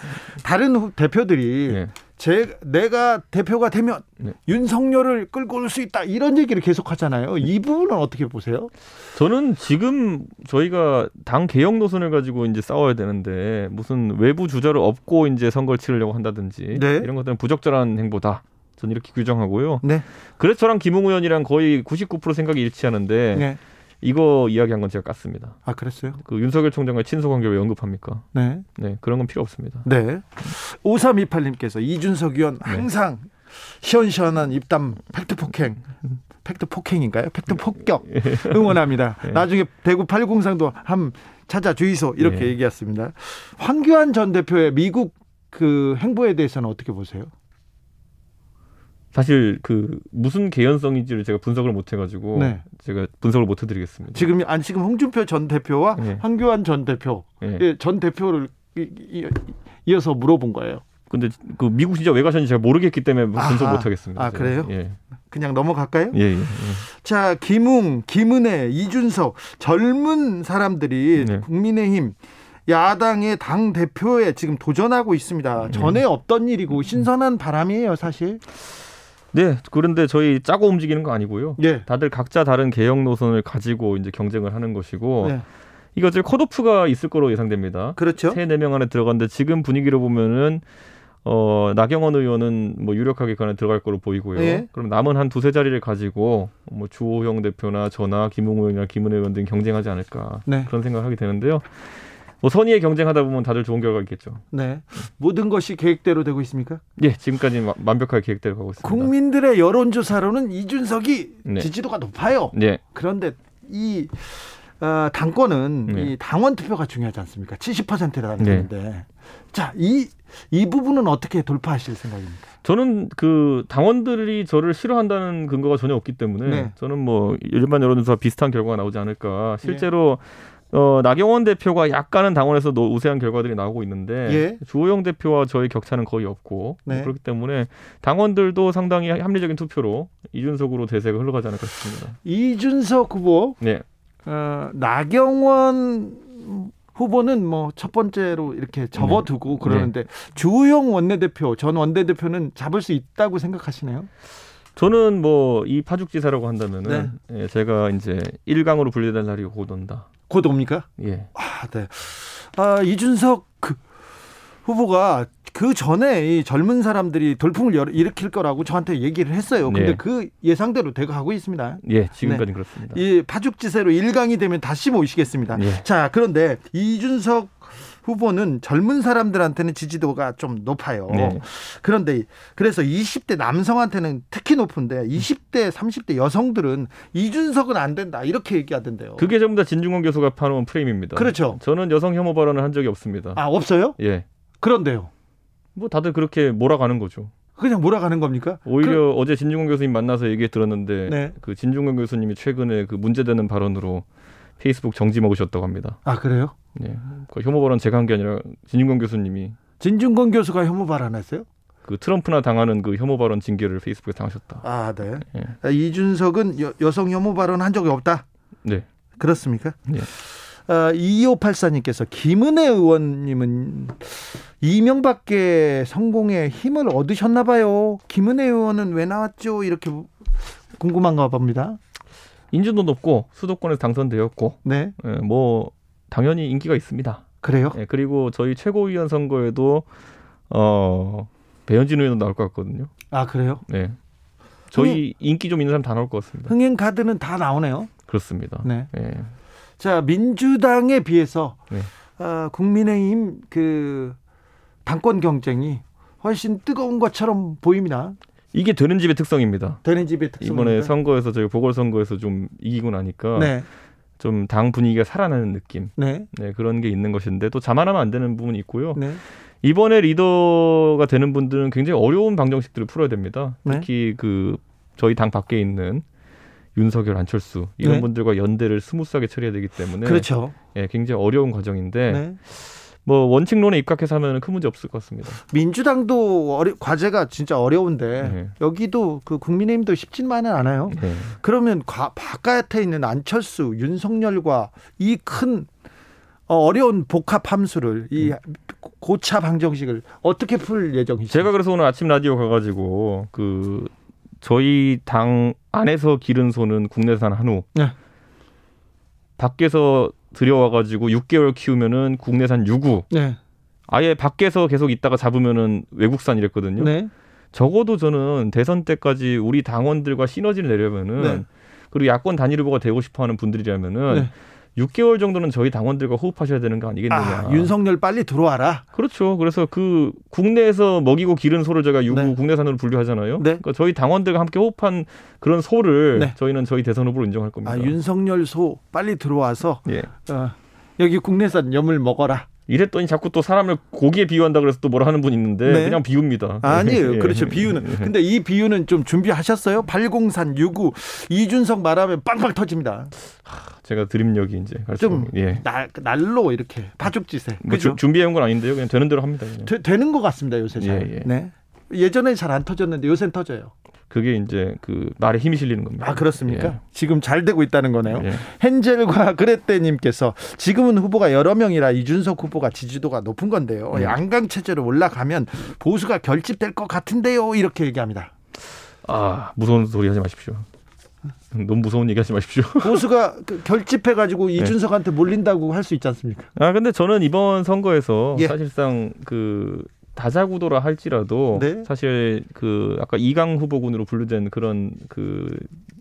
다른 대표들이 네. 제 내가 대표가 되면 네. 윤석열을 끌고 올 수 있다 이런 얘기를 계속 하잖아요. 이 부분은 어떻게 보세요? 저는 지금 저희가 당 개혁 노선을 가지고 이제 싸워야 되는데 무슨 외부 주자를 업고 이제 선거를 치르려고 한다든지 네. 이런 것들은 부적절한 행보다. 저는 이렇게 규정하고요. 네. 그래서 저랑 김웅 의원이랑 거의 99% 생각이 일치하는데 네. 이거 이야기한 건 제가 깠습니다. 아, 그랬어요? 그 윤석열 총장과 친소 관계를 왜 언급합니까? 네. 네, 그런 건 필요 없습니다. 네. 5328님께서 이준석 의원 네. 항상 네. 시원시원한 입담 팩트 폭행. 팩트 폭행인가요? 팩트 폭격 응원합니다. 네. 나중에 대구 팔공산도 함 찾아 주이소 이렇게 네. 얘기했습니다. 황교안 전 대표의 미국 그 행보에 대해서는 어떻게 보세요? 사실 그 무슨 개연성인지를 제가 분석을 못 해가지고 네. 제가 분석을 못 해드리겠습니다. 지금 안 지금 홍준표 전 대표와 네. 황교안 전 대표 네. 예, 전 대표를 이어서 물어본 거예요. 근데 그 미국 진짜 왜 가셨는지 제가 모르겠기 때문에 분석 못 하겠습니다. 아 제가. 그래요? 예. 그냥 넘어갈까요? 예, 예, 예. 자 김웅, 김은혜, 이준석 젊은 사람들이 네. 국민의힘 야당의 당 대표에 지금 도전하고 있습니다. 네. 전에 없던 일이고 신선한 바람이에요, 사실. 네, 그런데 저희 짜고 움직이는 거 아니고요. 예. 다들 각자 다른 개혁 노선을 가지고 이제 경쟁을 하는 것이고 네. 이거 지금 컷오프가 있을 거로 예상됩니다. 그렇죠. 세 네 명 안에 들어갔는데 지금 분위기로 보면은 어, 나경원 의원은 뭐 유력하게 그 안에 들어갈 거로 보이고요. 예. 그럼 남은 한 두세 자리를 가지고 뭐 주호영 대표나 저나 김웅 의원이나 김은혜 의원 등 경쟁하지 않을까 네. 그런 생각을 하게 되는데요. 뭐 선의의 경쟁하다 보면 다들 좋은 결과 있겠죠. 네. 모든 것이 계획대로 되고 있습니까? 예, 지금까지 완벽하게 계획대로 가고 있습니다. 국민들의 여론조사로는 이준석이 네. 지지도가 높아요. 네. 그런데 이 어, 당권은 네. 이 당원 투표가 중요하지 않습니까? 70%라는 네. 건데. 자, 이, 이 부분은 어떻게 돌파하실 생각입니까? 저는 그 당원들이 저를 싫어한다는 근거가 전혀 없기 때문에 네. 저는 뭐 일반 여론조사 비슷한 결과가 나오지 않을까. 실제로 네. 어, 나경원 대표가 약간은 당원에서 우세한 결과들이 나오고 있는데 예. 주호영 대표와 저희 격차는 거의 없고 네. 그렇기 때문에 당원들도 상당히 합리적인 투표로 이준석으로 대세가 흘러가지 않을까 싶습니다. 이준석 후보, 네. 어, 나경원 후보는 뭐 첫 번째로 이렇게 접어두고 네. 그러는데 네. 주호영 원내대표 전 원내대표는 잡을 수 있다고 생각하시나요? 저는 뭐 이 파죽지사라고 한다면은 네. 예, 제가 이제 1강으로 분리된 날이 곧 온다. 곧 옵니까? 예. 아, 네. 아, 이준석 그 후보가 그 전에 이 젊은 사람들이 돌풍을 일으킬 거라고 저한테 얘기를 했어요. 근데 네. 그 예상대로 되고 가고 있습니다. 예, 지금까지 네. 그렇습니다. 이 파죽지세로 1강이 되면 다시 모시겠습니다. 예. 자, 그런데 이준석 후보는 젊은 사람들한테는 지지도가 좀 높아요. 네. 그런데 그래서 20대 남성한테는 특히 높은데 20대, 30대 여성들은 이준석은 안 된다 이렇게 얘기하던데요. 그게 전부 다 진중권 교수가 파놓은 프레임입니다. 그렇죠. 저는 여성 혐오 발언을 한 적이 없습니다. 아 없어요? 예. 그런데요. 뭐 다들 그렇게 몰아가는 거죠. 그냥 몰아가는 겁니까? 오히려 그... 어제 진중권 교수님 만나서 얘기 들었는데 네. 그 진중권 교수님이 최근에 그 문제되는 발언으로 페이스북 정지 먹으셨다고 합니다. 아 그래요? 네. 그 혐오 발언 제가 한 게 아니라 진중권 교수님이. 진중권 교수가 혐오 발언했어요? 그 트럼프나 당하는 그 혐오 발언 징계를 페이스북에 당하셨다. 아 네. 네. 아, 이준석은 여, 성 혐오 발언 한 적이 없다. 네. 그렇습니까? 네. 어, 2584님께서 김은혜 의원님은 이명박계 성공에 힘을 얻으셨나 봐요. 김은혜 의원은 왜 나왔죠? 이렇게 궁금한가 봅니다. 인지도 높고 수도권에서 당선되었고, 네, 예, 뭐 당연히 인기가 있습니다. 그래요? 예, 그리고 저희 최고위원 선거에도 어 배현진 의원도 나올 것 같거든요. 아 그래요? 네. 저희 흥행, 인기 좀 있는 사람 다 나올 것 같습니다. 흥행 카드는 다 나오네요. 그렇습니다. 네. 네. 자 민주당에 비해서 네. 어, 국민의힘 그 당권 경쟁이 훨씬 뜨거운 것처럼 보입니다. 이게 되는 집의 특성입니다. 되는 집의 특성 이번에 선거에서 저희 보궐선거에서 좀 이기고 나니까 네. 좀 당 분위기가 살아나는 느낌. 네. 네. 그런 게 있는 것인데 또 자만하면 안 되는 부분이 있고요. 네. 이번에 리더가 되는 분들은 굉장히 어려운 방정식들을 풀어야 됩니다. 네. 특히 그 저희 당 밖에 있는 윤석열, 안철수 이런 네. 분들과 연대를 스무스하게 처리해야 되기 때문에 그렇죠. 예, 굉장히 어려운 과정인데 네. 뭐 원칙론에 입각해서 하면 큰 문제 없을 것 같습니다. 민주당도 어려, 과제가 진짜 어려운데 네. 여기도 그 국민의힘도 쉽지만은 않아요. 네. 그러면 과, 바깥에 있는 안철수, 윤석열과 이큰 어, 어려운 복합 함수를 이 음. 고차 방정식을 어떻게 풀 예정이시죠? 제가 그래서 오늘 아침 라디오 가가지고 그 저희 당 안에서 기른 소는 국내산 한우, 네. 밖에서 들여와가지고 6개월 키우면은 국내산 유구, 네. 아예 밖에서 계속 있다가 잡으면은 외국산 이랬거든요. 네. 적어도 저는 대선 때까지 우리 당원들과 시너지를 내려면은 네. 그리고 야권 단일 후보가 되고 싶어하는 분들이라면은. 네. 6개월 정도는 저희 당원들과 호흡하셔야 되는 거 아니겠느냐. 아, 윤석열 빨리 들어와라. 그렇죠. 그래서 그 국내에서 먹이고 기른 소를 제가 유구 네. 국내산으로 분류하잖아요. 네. 그러니까 저희 당원들과 함께 호흡한 그런 소를 네. 저희는 저희 대선 후보로 인정할 겁니다. 아, 윤석열 소 빨리 들어와서 예. 어, 여기 국내산 염을 먹어라. 이랬더니 자꾸 또 사람을 고기에 비유한다 그래서 또 뭐라 하는 분 있는데 네. 그냥 비유입니다. 아니에요. 예. 그렇죠. 비유는. 예. 근데 이 비유는 좀 준비하셨어요? 발공산 유구 이준석 말하면 빵빵 터집니다. 제가 드림력이 이제 좀 예. 날, 날로 이렇게 파죽지세. 뭐 그죠? 준비해 온 건 아닌데요. 그냥 되는 대로 합니다. 되, 는것 같습니다. 요새 잘. 예, 예. 네. 예전에 잘 안 터졌는데 요새는 터져요. 그게 이제 그 말에 힘이 실리는 겁니다. 아 그렇습니까? 예. 지금 잘 되고 있다는 거네요. 예. 헨젤과 그레떼님께서 지금은 후보가 여러 명이라 이준석 후보가 지지도가 높은 건데요. 예. 양강 체제로 올라가면 보수가 결집될 것 같은데요. 이렇게 얘기합니다. 아 무서운 소리 하지 마십시오. 너무 무서운 얘기 하지 마십시오. 보수가 그 결집해가지고 네. 이준석한테 몰린다고 할 수 있지 않습니까? 아 근데 저는 이번 선거에서 예. 사실상 그 다자구도라 할지라도 네. 사실 그 아까 이강 후보군으로 분류된 그런 그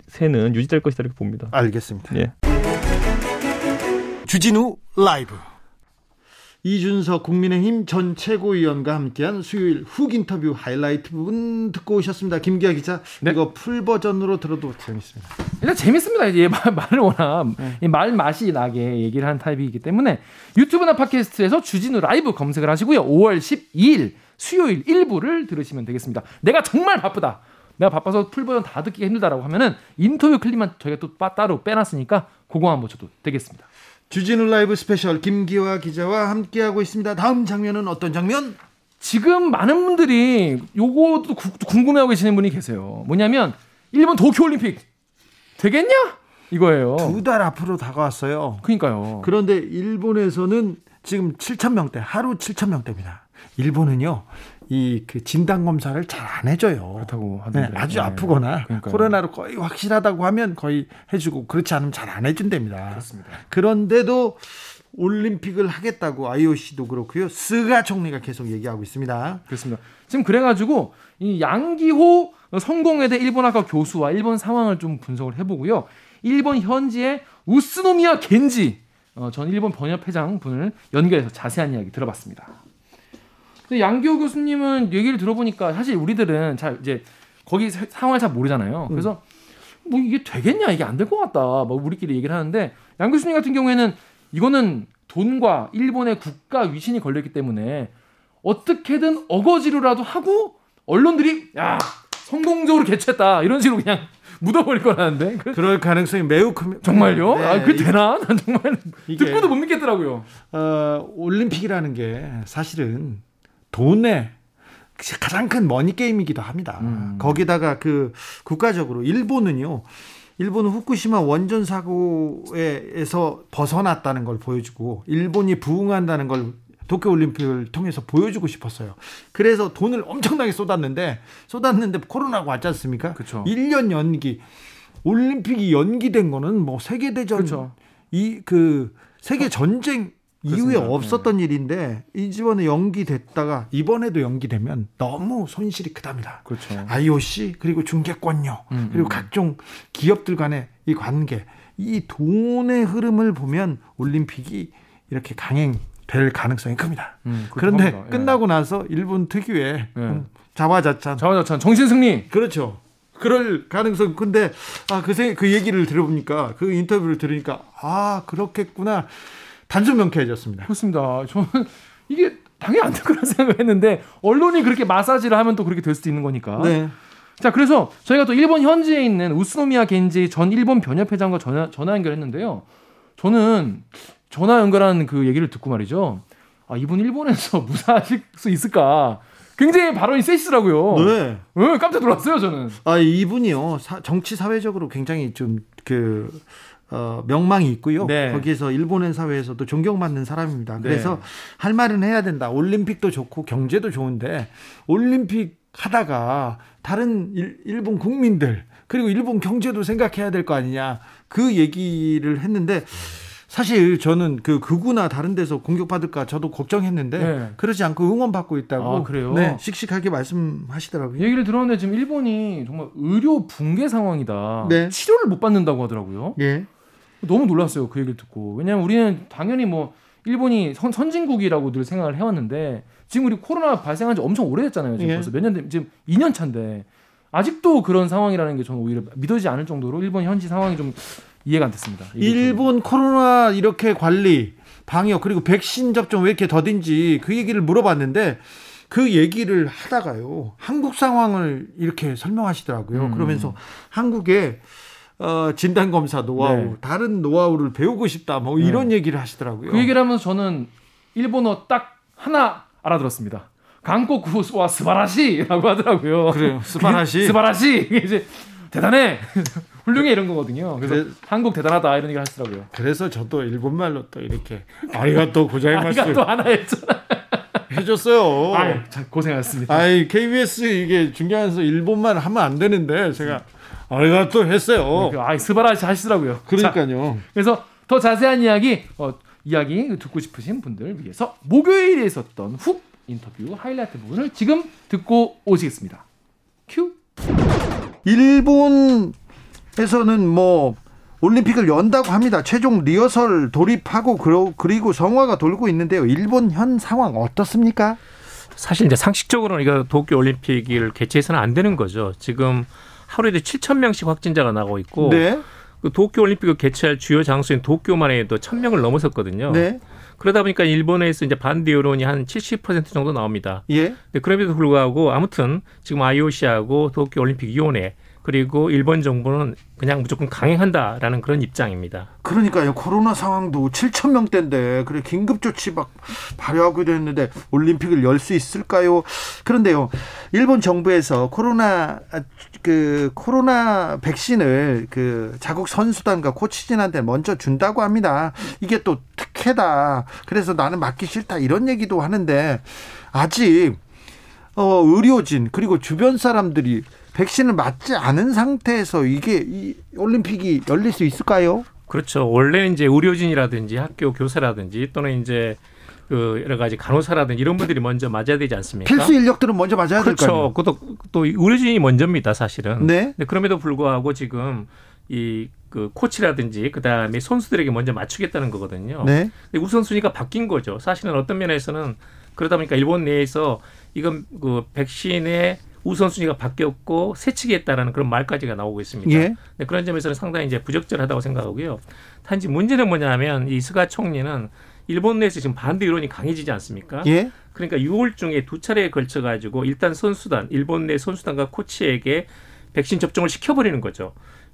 세는 유지될 것이다 이렇게 봅니다. 알겠습니다. 예. 주진우 라이브 이준석 국민의힘 전 최고위원과 함께한 수요일 훅 인터뷰 하이라이트 부분 듣고 오셨습니다. 김기화 기자. 네. 이거 풀 버전으로 들어도 재밌습니다. 일단 재밌습니다. 이제 말, 말을 워낙 네. 말 맛이 나게 얘기를 한 타입이기 때문에 유튜브나 팟캐스트에서 주진우 라이브 검색을 하시고요. 5월 12일 수요일 1부를 들으시면 되겠습니다. 내가 정말 바쁘다. 내가 바빠서 풀 버전 다 듣기 힘들다라고 하면은 인터뷰 클립만 저희가 또 따로 빼놨으니까 그거 한번 쳐도 되겠습니다. 주진우 라이브 스페셜 김기화 기자와 함께하고 있습니다. 다음 장면은 어떤 장면? 지금 많은 분들이 요거도 궁금해하고 계시는 분이 계세요. 뭐냐면 일본 도쿄올림픽 되겠냐? 이거예요. 두 달 앞으로 다가왔어요. 그러니까요. 그런데 일본에서는 지금 7천 명대, 하루 7천 명대입니다. 일본은요. 이 그 진단 검사를 잘 안 해줘요. 그렇다고 하던데. 네, 아주 네. 아프거나 그러니까요. 코로나로 거의 확실하다고 하면 거의 해주고 그렇지 않으면 잘 안 해준답니다. 그렇습니다. 그런데도 올림픽을 하겠다고 IOC도 그렇고요. 스가 총리가 계속 얘기하고 있습니다. 그렇습니다. 지금 그래가지고 이 양기호 성공회대 일본학과 교수와 일본 상황을 좀 분석을 해보고요. 일본 현지의 우스노미야 겐지 어, 전 일본 번역회장 분을 연결해서 자세한 이야기 들어봤습니다. 근데 양기호 교수님은 얘기를 들어보니까 사실 우리들은 잘 이제 거기 상황을 잘 모르잖아요. 음. 그래서 뭐 이게 되겠냐 이게 안 될 것 같다. 뭐 우리끼리 얘기를 하는데 양 교수님 같은 경우에는 이거는 돈과 일본의 국가 위신이 걸렸기 때문에 어떻게든 어거지로라도 하고 언론들이 야 성공적으로 개최했다 이런 식으로 그냥 묻어버릴 거라는데 그럴 가능성이 매우 큽니다. 정말요? 네, 아, 그 되나? 난 정말 듣고도 못 믿겠더라고요. 어, 올림픽이라는 게 사실은 돈의 가장 큰 머니 게임이기도 합니다. 음. 거기다가 그 국가적으로 일본은요. 일본은 후쿠시마 원전 사고에서 벗어났다는 걸 보여주고 일본이 부응한다는 걸 도쿄 올림픽을 통해서 보여주고 싶었어요. 그래서 돈을 엄청나게 쏟았는데 쏟았는데 코로나가 왔지 않습니까? 그렇죠. 1년 연기. 올림픽이 연기된 거는 뭐 세계 대전. 이그 세계 전쟁 이후에. 없었던 네. 일인데 이집번에 연기됐다가 이번에도 연기되면 너무 손실이 크답니다. 그렇죠. IOC 그리고 중계권료 음, 그리고 음. 각종 기업들 간의 이 관계 이 돈의 흐름을 보면 올림픽이 이렇게 강행될 가능성이 큽니다. 음, 그런데 합니다. 예. 끝나고 나서 일본 특유의 예. 음, 자화자찬 자화자찬 정신승리 그렇죠. 그럴 가능성 근데 아그 그 얘기를 들어보니까 그 인터뷰를 들으니까 아 그렇겠구나 단순 명쾌해졌습니다. 그렇습니다. 저는 이게 당연히 안 될 거라 생각했는데 언론이 그렇게 마사지를 하면 또 그렇게 될 수도 있는 거니까. 네. 자, 그래서 저희가 또 일본 현지에 있는 우스노미야 겐지 전 일본 변협회장과 전화, 전화 연결했는데요. 저는 전화 연결한 그 얘기를 듣고 말이죠. 아, 이분 일본에서 무사하실 수 있을까? 굉장히 발언이 세시더라고요. 네. 네 깜짝 놀랐어요, 저는. 아, 이분이요. 사, 정치 사회적으로 굉장히 좀그 어, 명망이 있고요. 네. 거기에서 일본의 사회에서도 존경받는 사람입니다. 네. 그래서 네. 할 말은 해야 된다. 올림픽도 좋고 경제도 좋은데 올림픽 하다가 다른 일, 일본 국민들 그리고 일본 경제도 생각해야 될 거 아니냐 그 얘기를 했는데 사실 저는 그 극우나 다른 데서 공격받을까 저도 걱정했는데 네. 그러지 않고 응원받고 있다고 아, 그래요? 네, 씩씩하게 말씀하시더라고요. 얘기를 들었는데 지금 일본이 정말 의료 붕괴 상황이다. 네. 치료를 못 받는다고 하더라고요. 예. 너무 놀랐어요. 그 얘기를 듣고. 왜냐하면 우리는 당연히 뭐 일본이 선, 선진국이라고 늘 생각을 해왔는데 지금 우리 코로나 발생한 지 엄청 오래됐잖아요. 지금 예. 벌써 몇 년, 된, 지금 2년 차인데 아직도 그런 상황이라는 게 저는 오히려 믿어지지 않을 정도로 일본 현지 상황이 좀 이해가 안 됐습니다. 일본 코로나 이렇게 관리, 방역 그리고 백신 접종 왜 이렇게 더딘지 그 얘기를 물어봤는데 그 얘기를 하다가요 한국 상황을 이렇게 설명하시더라고요. 음. 그러면서 한국에 어, 진단 검사 노하우, 네. 다른 노하우를 배우고 싶다, 뭐 이런 네. 얘기를 하시더라고요. 그 얘기를 하면서 저는 일본어 딱 하나 알아들었습니다. 강국구와 스바라시라고 하더라고요. 그래요. 스바라시. 스바라시. 이제 대단해. 훌륭해 이런 거거든요. 그래서 그래, 한국 대단하다 이런 얘기를 하시더라고요. 그래서 저도 일본말로 또 이렇게 아리가 또 고자이마스. 아리가 또 하나 했잖아. 해줬어요. 아 고생하셨습니다. 아이 KBS 이게 중계하면서 일본말 하면 안 되는데 제가 아이가 또 했어요. 아, 스바라시 하시더라고요. 그러니까요. 자, 그래서 더 자세한 이야기 어, 이야기 듣고 싶으신 분들 위해서 목요일에 있었던 훅 인터뷰 하이라이트 부분을 지금 듣고 오시겠습니다. 큐. 일본에서는 뭐 올림픽을 연다고 합니다. 최종 리허설 돌입하고 그리고 성화가 돌고 있는데요. 일본 현 상황 어떻습니까? 사실 이제 상식적으로는 이거 도쿄 올림픽을 개최해서는 안 되는 거죠. 지금 하루에도 7천 명씩 확진자가 나고 있고 네. 그 도쿄 올림픽을 개최할 주요 장소인 도쿄만 해도 1,000명을 넘어섰거든요. 네. 그러다 보니까 일본에서 이제 반대 여론이 한 70% 정도 나옵니다. 예. 네, 그럼에도 불구하고 아무튼 지금 IOC하고 도쿄 올림픽 위원회 그리고 일본 정부는 그냥 무조건 강행한다라는 그런 입장입니다. 그러니까요. 코로나 상황도 7천 명대인데 그래 긴급 조치 막 발효하고 됐는데 올림픽을 열 수 있을까요? 그런데요. 일본 정부에서 코로나 그 코로나 백신을 그 자국 선수단과 코치진한테 먼저 준다고 합니다. 이게 또 특혜다. 그래서 나는 맞기 싫다 이런 얘기도 하는데 아직 어 의료진 그리고 주변 사람들이 백신을 맞지 않은 상태에서 이게 이 올림픽이 열릴 수 있을까요? 그렇죠. 원래 이제 의료진이라든지 학교 교사라든지 또는 이제 그 여러 가지 간호사라든지 이런 분들이 먼저 맞아야 되지 않습니까? 필수 인력들은 먼저 맞아야 그렇죠. 될까요? 그렇죠. 또 의료진이 먼저입니다, 사실은. 네. 그럼에도 불구하고 지금 이 그 코치라든지 그다음에 선수들에게 먼저 맞추겠다는 거거든요. 네. 우선순위가 바뀐 거죠. 사실은 어떤 면에서는 그러다 보니까 일본 내에서 이건 그 백신의 우선순위가 바뀌었고 새치기했다라는 그런 말까지가 나오고 있습니다. 예. 네, 그런 점에서는 상당히 이제 부적절하다고 생각하고요. 단지 문제는 뭐냐면 이 스가 총리는 일본 내에서 지금 반대 여론이 강해지지 않습니까? 예. 그러니까 6월 중에 두 차례에 걸쳐 가지고 일단 선수단, 일본 내 선수단과 코치에게 백신 접종을 시켜버리는 거죠.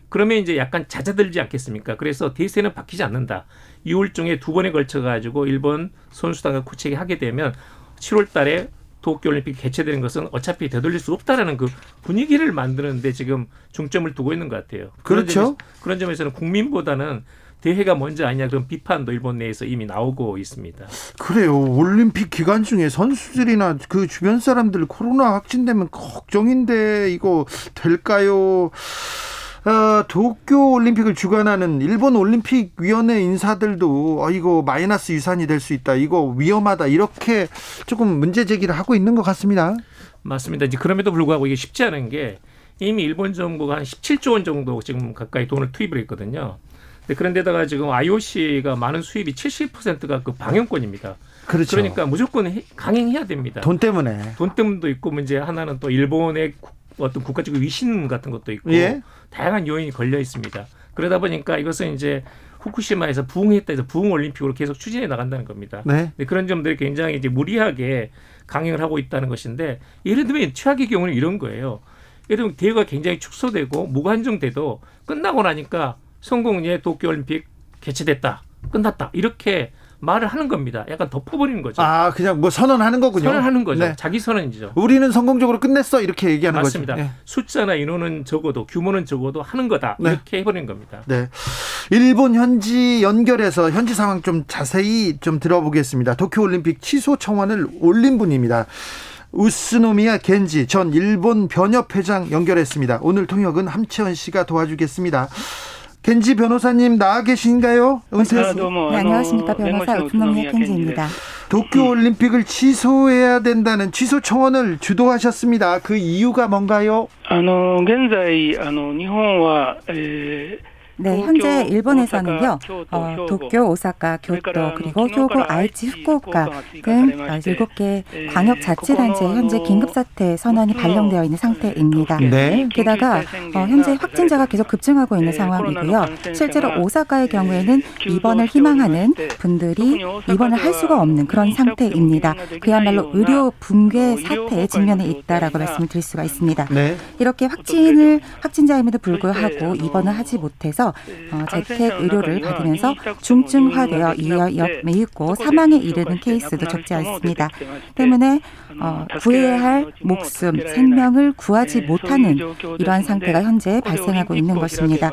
그러면 이제 약간 잦아들지 않겠습니까? 그래서 대세는 바뀌지 않는다. 6월 중에 두 번에 걸쳐 가지고 일본 선수단과 코치에게 하게 되면 7월 달에 도쿄올림픽이 개최되는 것은 어차피 되돌릴 수 없다라는 그 분위기를 만드는데 지금 중점을 두고 있는 것 같아요. 그렇죠. 그런, 점에서, 그런 점에서 는 국민보다는 대회가 먼저 아니냐 그런 비판도 일본 내에서 이미 나오고 있습니다. 그래요. 올림픽 기간 중에 선수들이나 그 주변 사람들 코로나 확진되면 걱정인데 이거 될까요? 어, 도쿄 올림픽을 주관하는 일본 올림픽 위원회 인사들도 어, 이거 마이너스 유산이 될 수 있다. 이거 위험하다. 이렇게 조금 문제 제기를 하고 있는 것 같습니다. 맞습니다. 이제 그럼에도 불구하고 이게 쉽지 않은 게 이미 일본 정부가 한 17조 원 정도 지금 가까이 돈을 투입을 했거든요. 그런데다가 지금 IOC가 많은 수입이 70%가 그 방영권입니다. 그렇죠. 그러니까 무조건 강행해야 됩니다. 돈 때문에. 돈 때문도 있고 문제 하나는 또 일본의 어떤 국가적 위신 같은 것도 있고 예? 다양한 요인이 걸려 있습니다. 그러다 보니까 이것은 이제 후쿠시마에서 부흥했다 해서 부흥 올림픽으로 계속 추진해 나간다는 겁니다. 네. 그런 점들이 굉장히 이제 무리하게 강행을 하고 있다는 것인데 예를 들면 최악의 경우는 이런 거예요. 예를 들면 대회가 굉장히 축소되고 무관중돼도 끝나고 나니까 성공리에 도쿄 올림픽 개최됐다. 끝났다. 이렇게 말을 하는 겁니다. 약간 덮어버리는 거죠. 아, 그냥 뭐 선언하는 거군요. 선언하는 거죠. 네. 자기 선언이죠. 우리는 성공적으로 끝냈어. 이렇게 얘기하는 맞습니다. 거죠. 네. 숫자나 인원은 적어도 규모는 적어도 하는 거다. 네. 이렇게 해버리는 겁니다. 네. 일본 현지 연결해서 현지 상황 좀 자세히 좀 들어보겠습니다. 도쿄올림픽 취소 청원을 올린 분입니다. 우스노미야 겐지 전 일본 변협 회장 연결했습니다. 오늘 통역은 함채원 씨가 도와주겠습니다. 겐지 변호사님 나와 계신가요? 은퇴 아, 네, 안녕하십니까 변호사 우스노미야 겐지입니다. 도쿄 올림픽을 취소해야 된다는 취소 청원을 주도하셨습니다. 그 이유가 뭔가요? あの現在あの日本は、えー 네, 현재 일본에서는요, 어, 도쿄, 오사카, 교토, 그리고 효고, 아이치, 후쿠오카 등 7개 광역 자치단체 현재 긴급사태 선언이 발령되어 있는 상태입니다. 네. 게다가 어, 현재 확진자가 계속 급증하고 있는 상황이고요. 실제로 오사카의 경우에는 입원을 희망하는 분들이 입원을 할 수가 없는 그런 상태입니다. 그야말로 의료 붕괴 사태에 직면해 있다라고 말씀드릴 수가 있습니다. 네. 이렇게 확진을 확진자임에도 불구하고 입원을 하지 못해서 통해서 어, 재택 의료를 받으면서 중증화되어 이어 매입고 사망에 이르는 케이스도 적지 않습니다. 때문에 어, 구해야 할 목숨, 생명을 구하지 못하는 이러한 상태가 현재 발생하고 있는 것입니다.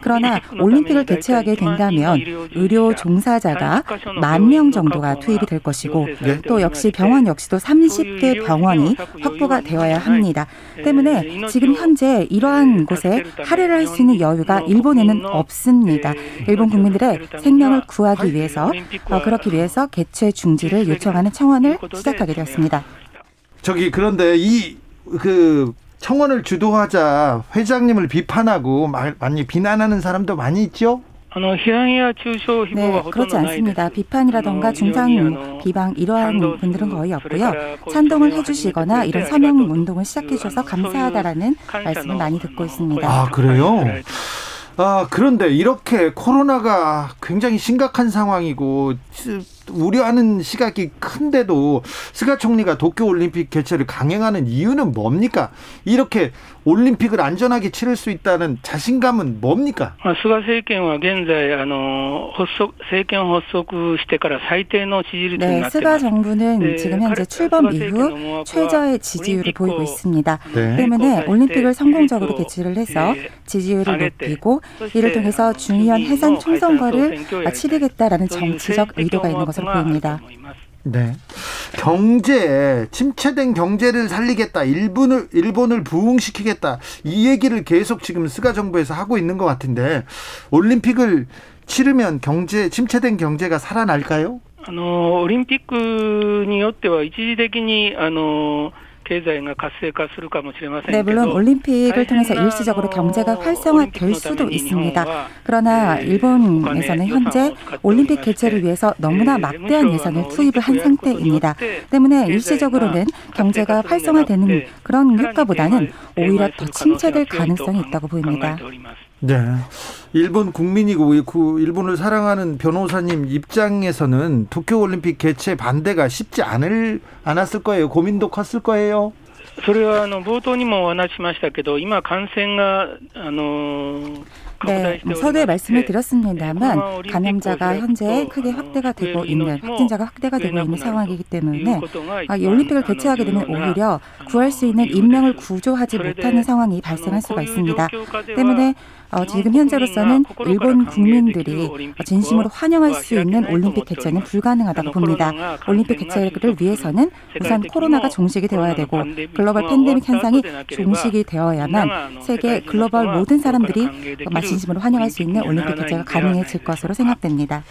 그러나 올림픽을 개최하게 된다면 의료 종사자가 만 명 정도가 투입이 될 것이고 또 역시 병원 역시도 30개 병원이 확보가 되어야 합니다. 때문에 지금 현재 이러한 곳에 할애를 할 수 있는 여유가 일본에는 없습니다. 일본 국민들의 생명을 구하기 위해서 어, 그렇기 위해서 개최 중지를 요청하는 청원을 시작하게 되었습니다. 저기 그런데 이그 청원을 주도하자 회장님을 비판하고 많이 비난하는 사람도 많이 있죠? 네, 그렇지 않습니다. 비판이라던가 중상 비방 이러한 분들은 거의 없고요. 찬동을 해주시거나 이런 서명 운동을 시작해 주셔서 감사하다라는 말씀을 많이 듣고 있습니다. 아 그래요? 아, 그런데 이렇게 코로나가 굉장히 심각한 상황이고 우려하는 시각이 큰데도 스가 총리가 도쿄 올림픽 개최를 강행하는 이유는 뭡니까? 이렇게 올림픽을 안전하게 치를 수 있다는 자신감은 뭡니까? 스가 정권은 현재 정권 네, 스가 정부는 지금 현재 출범 이후 최저의 지지율을 보이고 있습니다. 네. 때문에 올림픽을 성공적으로 개최를 해서 지지율을 높이고 이를 통해서 중의원 해산 총선거를 치르겠다라는 정치적 의도가 있는 것 으로 보입니다. 네. 경제 침체된 경제를 살리겠다. 일본을 일본을 부흥시키겠다. 이 얘기를 계속 지금 스가 정부에서 하고 있는 것 같은데 올림픽을 치르면 경제 침체된 경제가 살아날까요? あのオリンピックによっては一時的にあの 네, 물론 올림픽을 통해서 일시적으로 경제가 활성화될 수도 있습니다. 그러나 일본에서는 현재 올림픽 개최를 위해서 너무나 막대한 예산을 투입을 한 상태입니다. 때문에 일시적으로는 경제가 활성화되는 그런 효과보다는 오히려 더 침체될 가능성이 있다고 보입니다. 네. 일본 국민이고 그 일본을 사랑하는 변호사님 입장에서는 도쿄 올림픽 개최 반대가 쉽지 않을 않았을 거예요. 고민도 컸을 거예요. それはあの冒頭にもお話しましたけど、今、感染があの 네, 뭐 서두에 말씀을 드렸습니다만 감염자가 현재 크게 확대가 되고 있는 확진자가 확대가 되고 있는 상황이기 때문에 아, 이 올림픽을 개최하게 되면 오히려 구할 수 있는 인명을 구조하지 못하는 상황이 발생할 수가 있습니다. 때문에 어, 지금 현재로서는 일본 국민들이 진심으로 환영할 수 있는 올림픽 개최는 불가능하다고 봅니다. 올림픽 개최를 위해서는 우선 코로나가 종식이 되어야 되고 글로벌 팬데믹 현상이 종식이 되어야만 세계 글로벌 모든 사람들이 진심으로 환영할 수 있는 올림픽 개최가 가능해질 것으로 생각됩니다.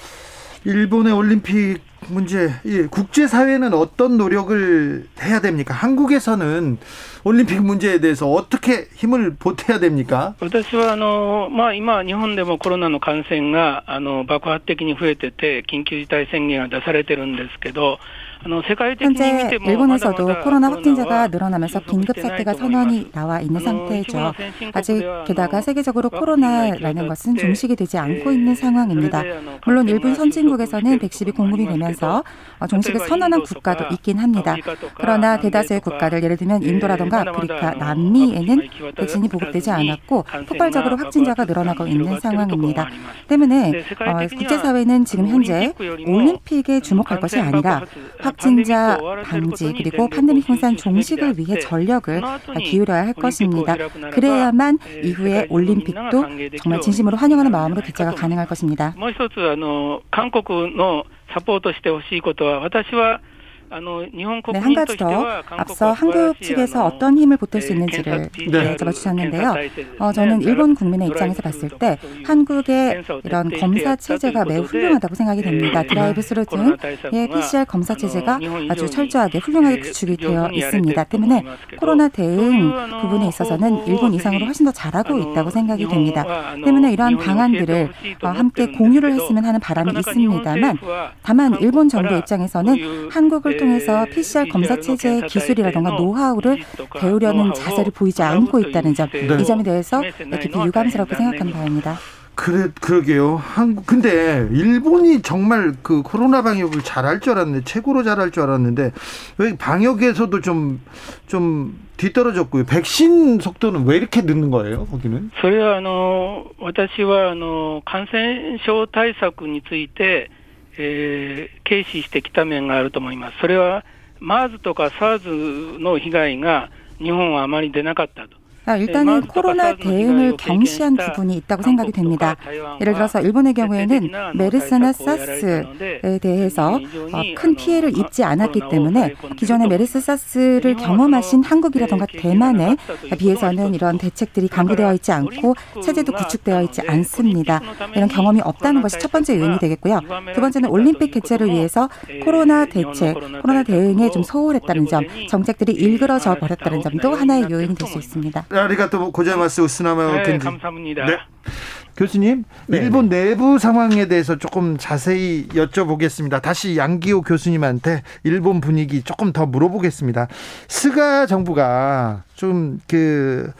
일본의 올림픽 문제, 예, 국제 사회는 어떤 노력을 해야 됩니까? 한국에서는 올림픽 문제에 대해서 어떻게 힘을 보태야 됩니까? 私はあのまあ今日本でもコロナの感染があの爆発的に増えてて緊急事態宣言が出されてるんですけど 현재 일본에서도 코로나 확진자가 늘어나면서 긴급 사태가 선언이 나와 있는 상태죠. 아직 게다가 세계적으로 코로나라는 것은 종식이 되지 않고 있는 상황입니다. 물론 일부 선진국에서는 백신이 공급이 되면서 종식을 선언한 국가도 있긴 합니다. 그러나 대다수의 국가들 예를 들면 인도라던가 아프리카, 남미에는 백신이 보급되지 않았고 폭발적으로 확진자가 늘어나고 있는 상황입니다. 때문에 어, 국제사회는 지금 현재 올림픽에 주목할 것이 아니라 확진자 방지 그리고 팬데믹 현상 종식을 위해 전력을 기울여야 할 것입니다. 그래야만 이후에 올림픽도 정말 진심으로 환영하는 마음으로 개최가 가능할 것입니다. もう一つ韓国のサポートしてほしいことは私は 네, 한 가지 더 앞서 한국 측에서 어떤 힘을 보탤 수 있는지를 네. 여쭤봐 주셨는데요. 어, 저는 일본 국민의 입장에서 봤을 때 한국의 이런 검사 체제가 매우 훌륭하다고 생각이 됩니다. 드라이브 스루 등의 PCR 검사 체제가 아주 철저하게 훌륭하게 구축이 되어 있습니다. 때문에 코로나 대응 부분에 있어서는 일본 이상으로 훨씬 더 잘하고 있다고 생각이 됩니다. 때문에 이러한 방안들을 어, 함께 공유를 했으면 하는 바람이 있습니다만 다만 일본 정부 입장에서는 한국을 통해서 PCR 검사 체제의 기술이라던가 노하우를 배우려는 자세를 보이지 않고 있다는 점, 네. 이 점에 대해서 깊이 유감스럽게 생각하는 바입니다. 그래 그러게요. 한국 근데 일본이 정말 그 코로나 방역을 잘할 줄 알았는데 최고로 잘할 줄 알았는데 왜 방역에서도 좀좀 좀 뒤떨어졌고요. 백신 속도는 왜 이렇게 늦는 거예요? 거기는? それはあの私はあの感染症対策について えー、軽視してきた面があると思います。それはマーズとかサーズの被害が日本はあまり出なかったと。 아, 일단은 코로나 대응을 경시한 부분이 있다고 생각이 됩니다. 예를 들어서 일본의 경우에는 메르스나 사스에 대해서 어, 큰 피해를 입지 않았기 때문에 기존의 메르스 사스를 경험하신 한국이라던가 대만에 비해서는 이런 대책들이 강구되어 있지 않고 체제도 구축되어 있지 않습니다. 이런 경험이 없다는 것이 첫 번째 요인이 되겠고요. 두 번째는 올림픽 개최를 위해서 코로나 대책, 코로나 대응에 좀 소홀했다는 점, 정책들이 일그러져 버렸다는 점도 하나의 요인이 될 수 있습니다. 아리가또 고자마스 우스나마 네, 감사합니다. 네. 교수님, 네. 일본 내부 상황에 대해서 조금 자세히 여쭤보겠습니다. 다시 양기호 교수님한테 일본 분위기 조금 더 물어보겠습니다. 스가 정부가 좀 그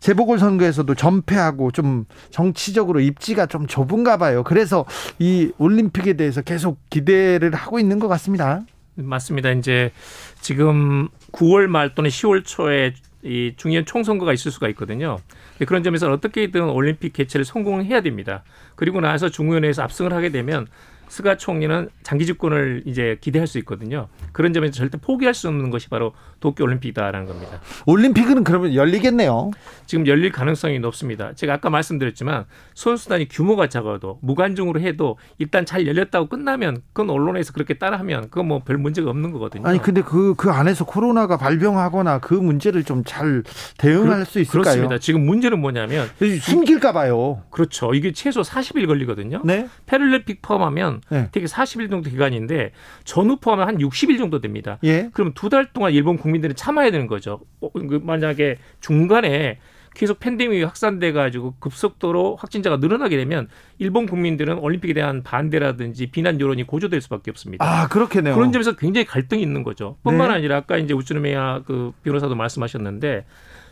재보궐 선거에서도 전패하고 좀 정치적으로 입지가 좀 좁은가 봐요. 그래서 이 올림픽에 대해서 계속 기대를 하고 있는 것 같습니다. 맞습니다. 이제 지금 9월 말 또는 10월 초에 이 중요한 총선거가 있을 수가 있거든요. 그런 점에서 어떻게든 올림픽 개최를 성공해야 됩니다. 그리고 나서 중의원회에서 압승을 하게 되면 스가 총리는 장기 집권을 이제 기대할 수 있거든요. 그런 점에서 절대 포기할 수 없는 것이 바로 도쿄 올림픽이다라는 겁니다. 올림픽은 그러면 열리겠네요. 지금 열릴 가능성이 높습니다. 제가 아까 말씀드렸지만 선수단이 규모가 작아도 무관중으로 해도 일단 잘 열렸다고 끝나면 그건 언론에서 그렇게 따라하면 그건 뭐 별 문제가 없는 거거든요. 아니 근데 그그 그 안에서 코로나가 발병하거나 그 문제를 좀 잘 대응할 그, 수 있을까요? 그렇습니다. 지금 문제는 뭐냐면 숨길까 봐요. 그렇죠. 이게 최소 40일 걸리거든요. 네? 패럴림픽 포함하면 네. 되게 40일 정도 기간인데 전후 포함하면 한 60일 정도 됩니다. 예? 그럼 두 달 동안 일본 국민들은 참아야 되는 거죠. 어, 그 만약에 중간에 계속 팬데믹이 확산돼 가지고 급속도로 확진자가 늘어나게 되면 일본 국민들은 올림픽에 대한 반대라든지 비난 여론이 고조될 수밖에 없습니다. 아 그렇겠네요. 그런 점에서 굉장히 갈등이 있는 거죠. 뿐만 네. 아니라 아까 이제 우츠노미야 그 변호사도 말씀하셨는데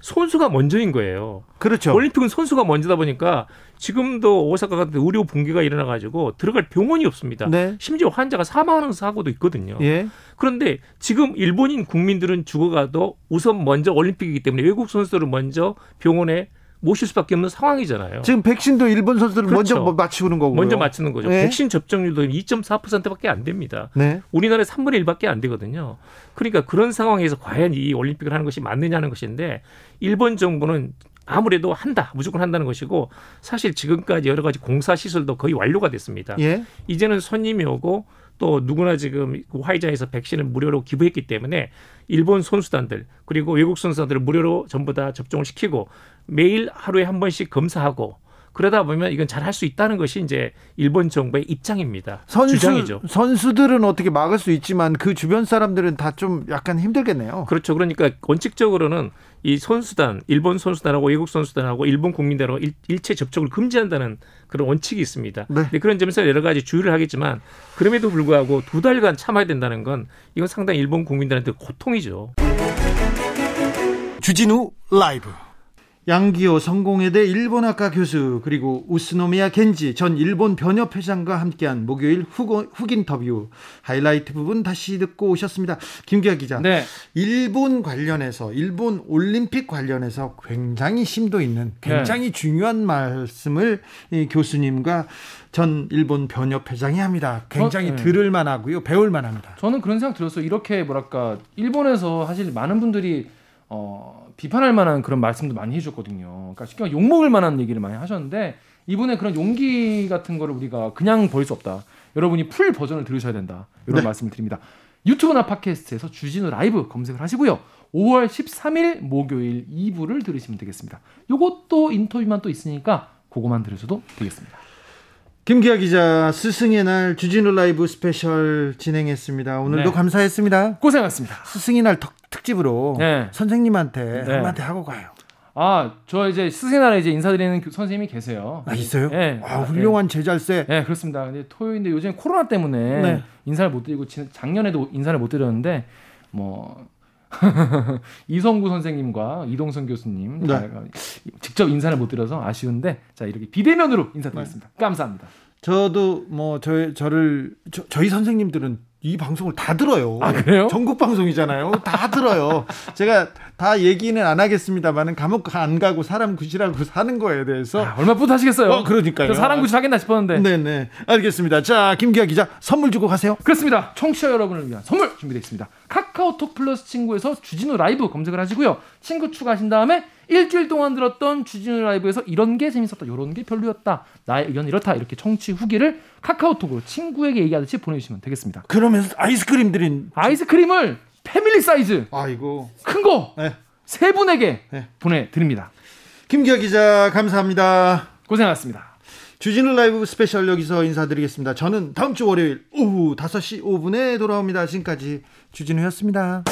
선수가 먼저인 거예요. 그렇죠. 올림픽은 선수가 먼저다 보니까 지금도 오사카 같은 의료 붕괴가 일어나 가지고 들어갈 병원이 없습니다. 네. 심지어 환자가 사망하는 사고도 있거든요. 예. 그런데 지금 일본인 국민들은 죽어가도 우선 먼저 올림픽이기 때문에 외국 선수들을 먼저 병원에 모실 수밖에 없는 상황이잖아요. 지금 백신도 일본 선수들 그렇죠. 먼저 뭐 맞추는 거고 먼저 맞추는 거죠. 네. 백신 접종률도 2.4%밖에 안 됩니다. 네. 우리나라에 3분의 1밖에 안 되거든요. 그러니까 그런 상황에서 과연 이 올림픽을 하는 것이 맞느냐는 것인데 일본 정부는 아무래도 한다 무조건 한다는 것이고 사실 지금까지 여러 가지 공사 시설도 거의 완료가 됐습니다. 예. 이제는 손님이 오고 또 누구나 지금 화이자에서 백신을 무료로 기부했기 때문에 일본 선수단들 그리고 외국 선수단들을 무료로 전부 다 접종을 시키고 매일 하루에 한 번씩 검사하고 그러다 보면 이건 잘 할 수 있다는 것이 이제 일본 정부의 입장입니다. 선수, 주장이죠. 선수들은 어떻게 막을 수 있지만 그 주변 사람들은 다 좀 약간 힘들겠네요. 그렇죠. 그러니까 원칙적으로는 이 선수단, 일본 선수단하고 외국 선수단하고 일본 국민들하고 일, 체 접촉을 금지한다는 그런 원칙이 있습니다. 네. 그런 점에서 여러 가지 주의를 하겠지만 그럼에도 불구하고 두 달간 참아야 된다는 건 이건 상당히 일본 국민들한테 고통이죠. 주진우 라이브 양기호 성공회대 일본학과 교수 그리고 우스노미야 겐지 전 일본 변협 회장과 함께한 목요일 훅, 훅 인터뷰 하이라이트 부분 다시 듣고 오셨습니다. 김기아 기자. 네. 일본 관련해서 일본 올림픽 관련해서 굉장히 심도 있는 굉장히 네. 중요한 말씀을 이 교수님과 전 일본 변협 회장이 합니다. 굉장히 어, 네. 들을 만하고요. 배울 만합니다. 저는 그런 생각 들었어요. 이렇게 뭐랄까 일본에서 사실 많은 분들이 어, 비판할 만한 그런 말씀도 많이 해줬거든요. 그러니까 쉽게 말해 욕먹을 만한 얘기를 많이 하셨는데 이분의 그런 용기 같은 거를 우리가 그냥 버릴 수 없다. 여러분이 풀 버전을 들으셔야 된다. 이런 네. 말씀을 드립니다. 유튜브나 팟캐스트에서 주진우 라이브 검색을 하시고요. 5월 13일 목요일 2부를 들으시면 되겠습니다. 요것도 인터뷰만 또 있으니까 그거만 들으셔도 되겠습니다. 김기화 기자 스승의 날 주진우 라이브 스페셜 진행했습니다. 오늘도 네. 감사했습니다. 고생하셨습니다. 스승의 날 특집으로 네. 선생님한테 네. 한마디 하고 가요. 아, 저 이제 스승의 날에 이제 인사드리는 선생님이 계세요. 아, 있어요? 네. 아, 훌륭한 제자일세. 네, 그렇습니다. 근데 토요일인데 요즘 코로나 때문에 네. 인사를 못 드리고 작년에도 인사를 못 드렸는데 뭐 이성구 선생님과 이동선 교수님 네. 직접 인사를 못 드려서 아쉬운데 자 이렇게 비대면으로 인사드리겠습니다. 네. 감사합니다. 저도 뭐 저, 저를 저, 저희 선생님들은 이 방송을 다 들어요. 아, 그래요? 전국 방송이잖아요. 다 들어요. 제가 다 얘기는 안 하겠습니다만은 감옥 안 가고 사람 구실하고 사는 거에 대해서 아, 얼마 뿌듯하시겠어요. 어, 그러니까요. 사람 구실하겠나 싶었는데. 네 네. 알겠습니다. 자, 김기아 기자 선물 주고 가세요. 그렇습니다. 청취자 여러분을 위한 선물 준비되어 있습니다. 카카오톡 플러스 친구에서 주진우 라이브 검색을 하시고요. 친구 추가하신 다음에 일주일 동안 들었던 주진우 라이브에서 이런 게 재밌었다, 이런 게 별로였다, 나의 의견 이렇다 이렇게 청취 후기를 카카오톡으로 친구에게 얘기하듯이 보내주시면 되겠습니다. 그러면서 아이스크림 드린 아이스크림을 family size 아이고 큰 거네 네. 분에게 네. 보내드립니다. 김기화 기자 감사합니다. 고생하셨습니다. 주진우 라이브 스페셜 여기서 인사드리겠습니다. 저는 다음 주 월요일 오후 5시 5분에 돌아옵니다. 지금까지 주진우였습니다.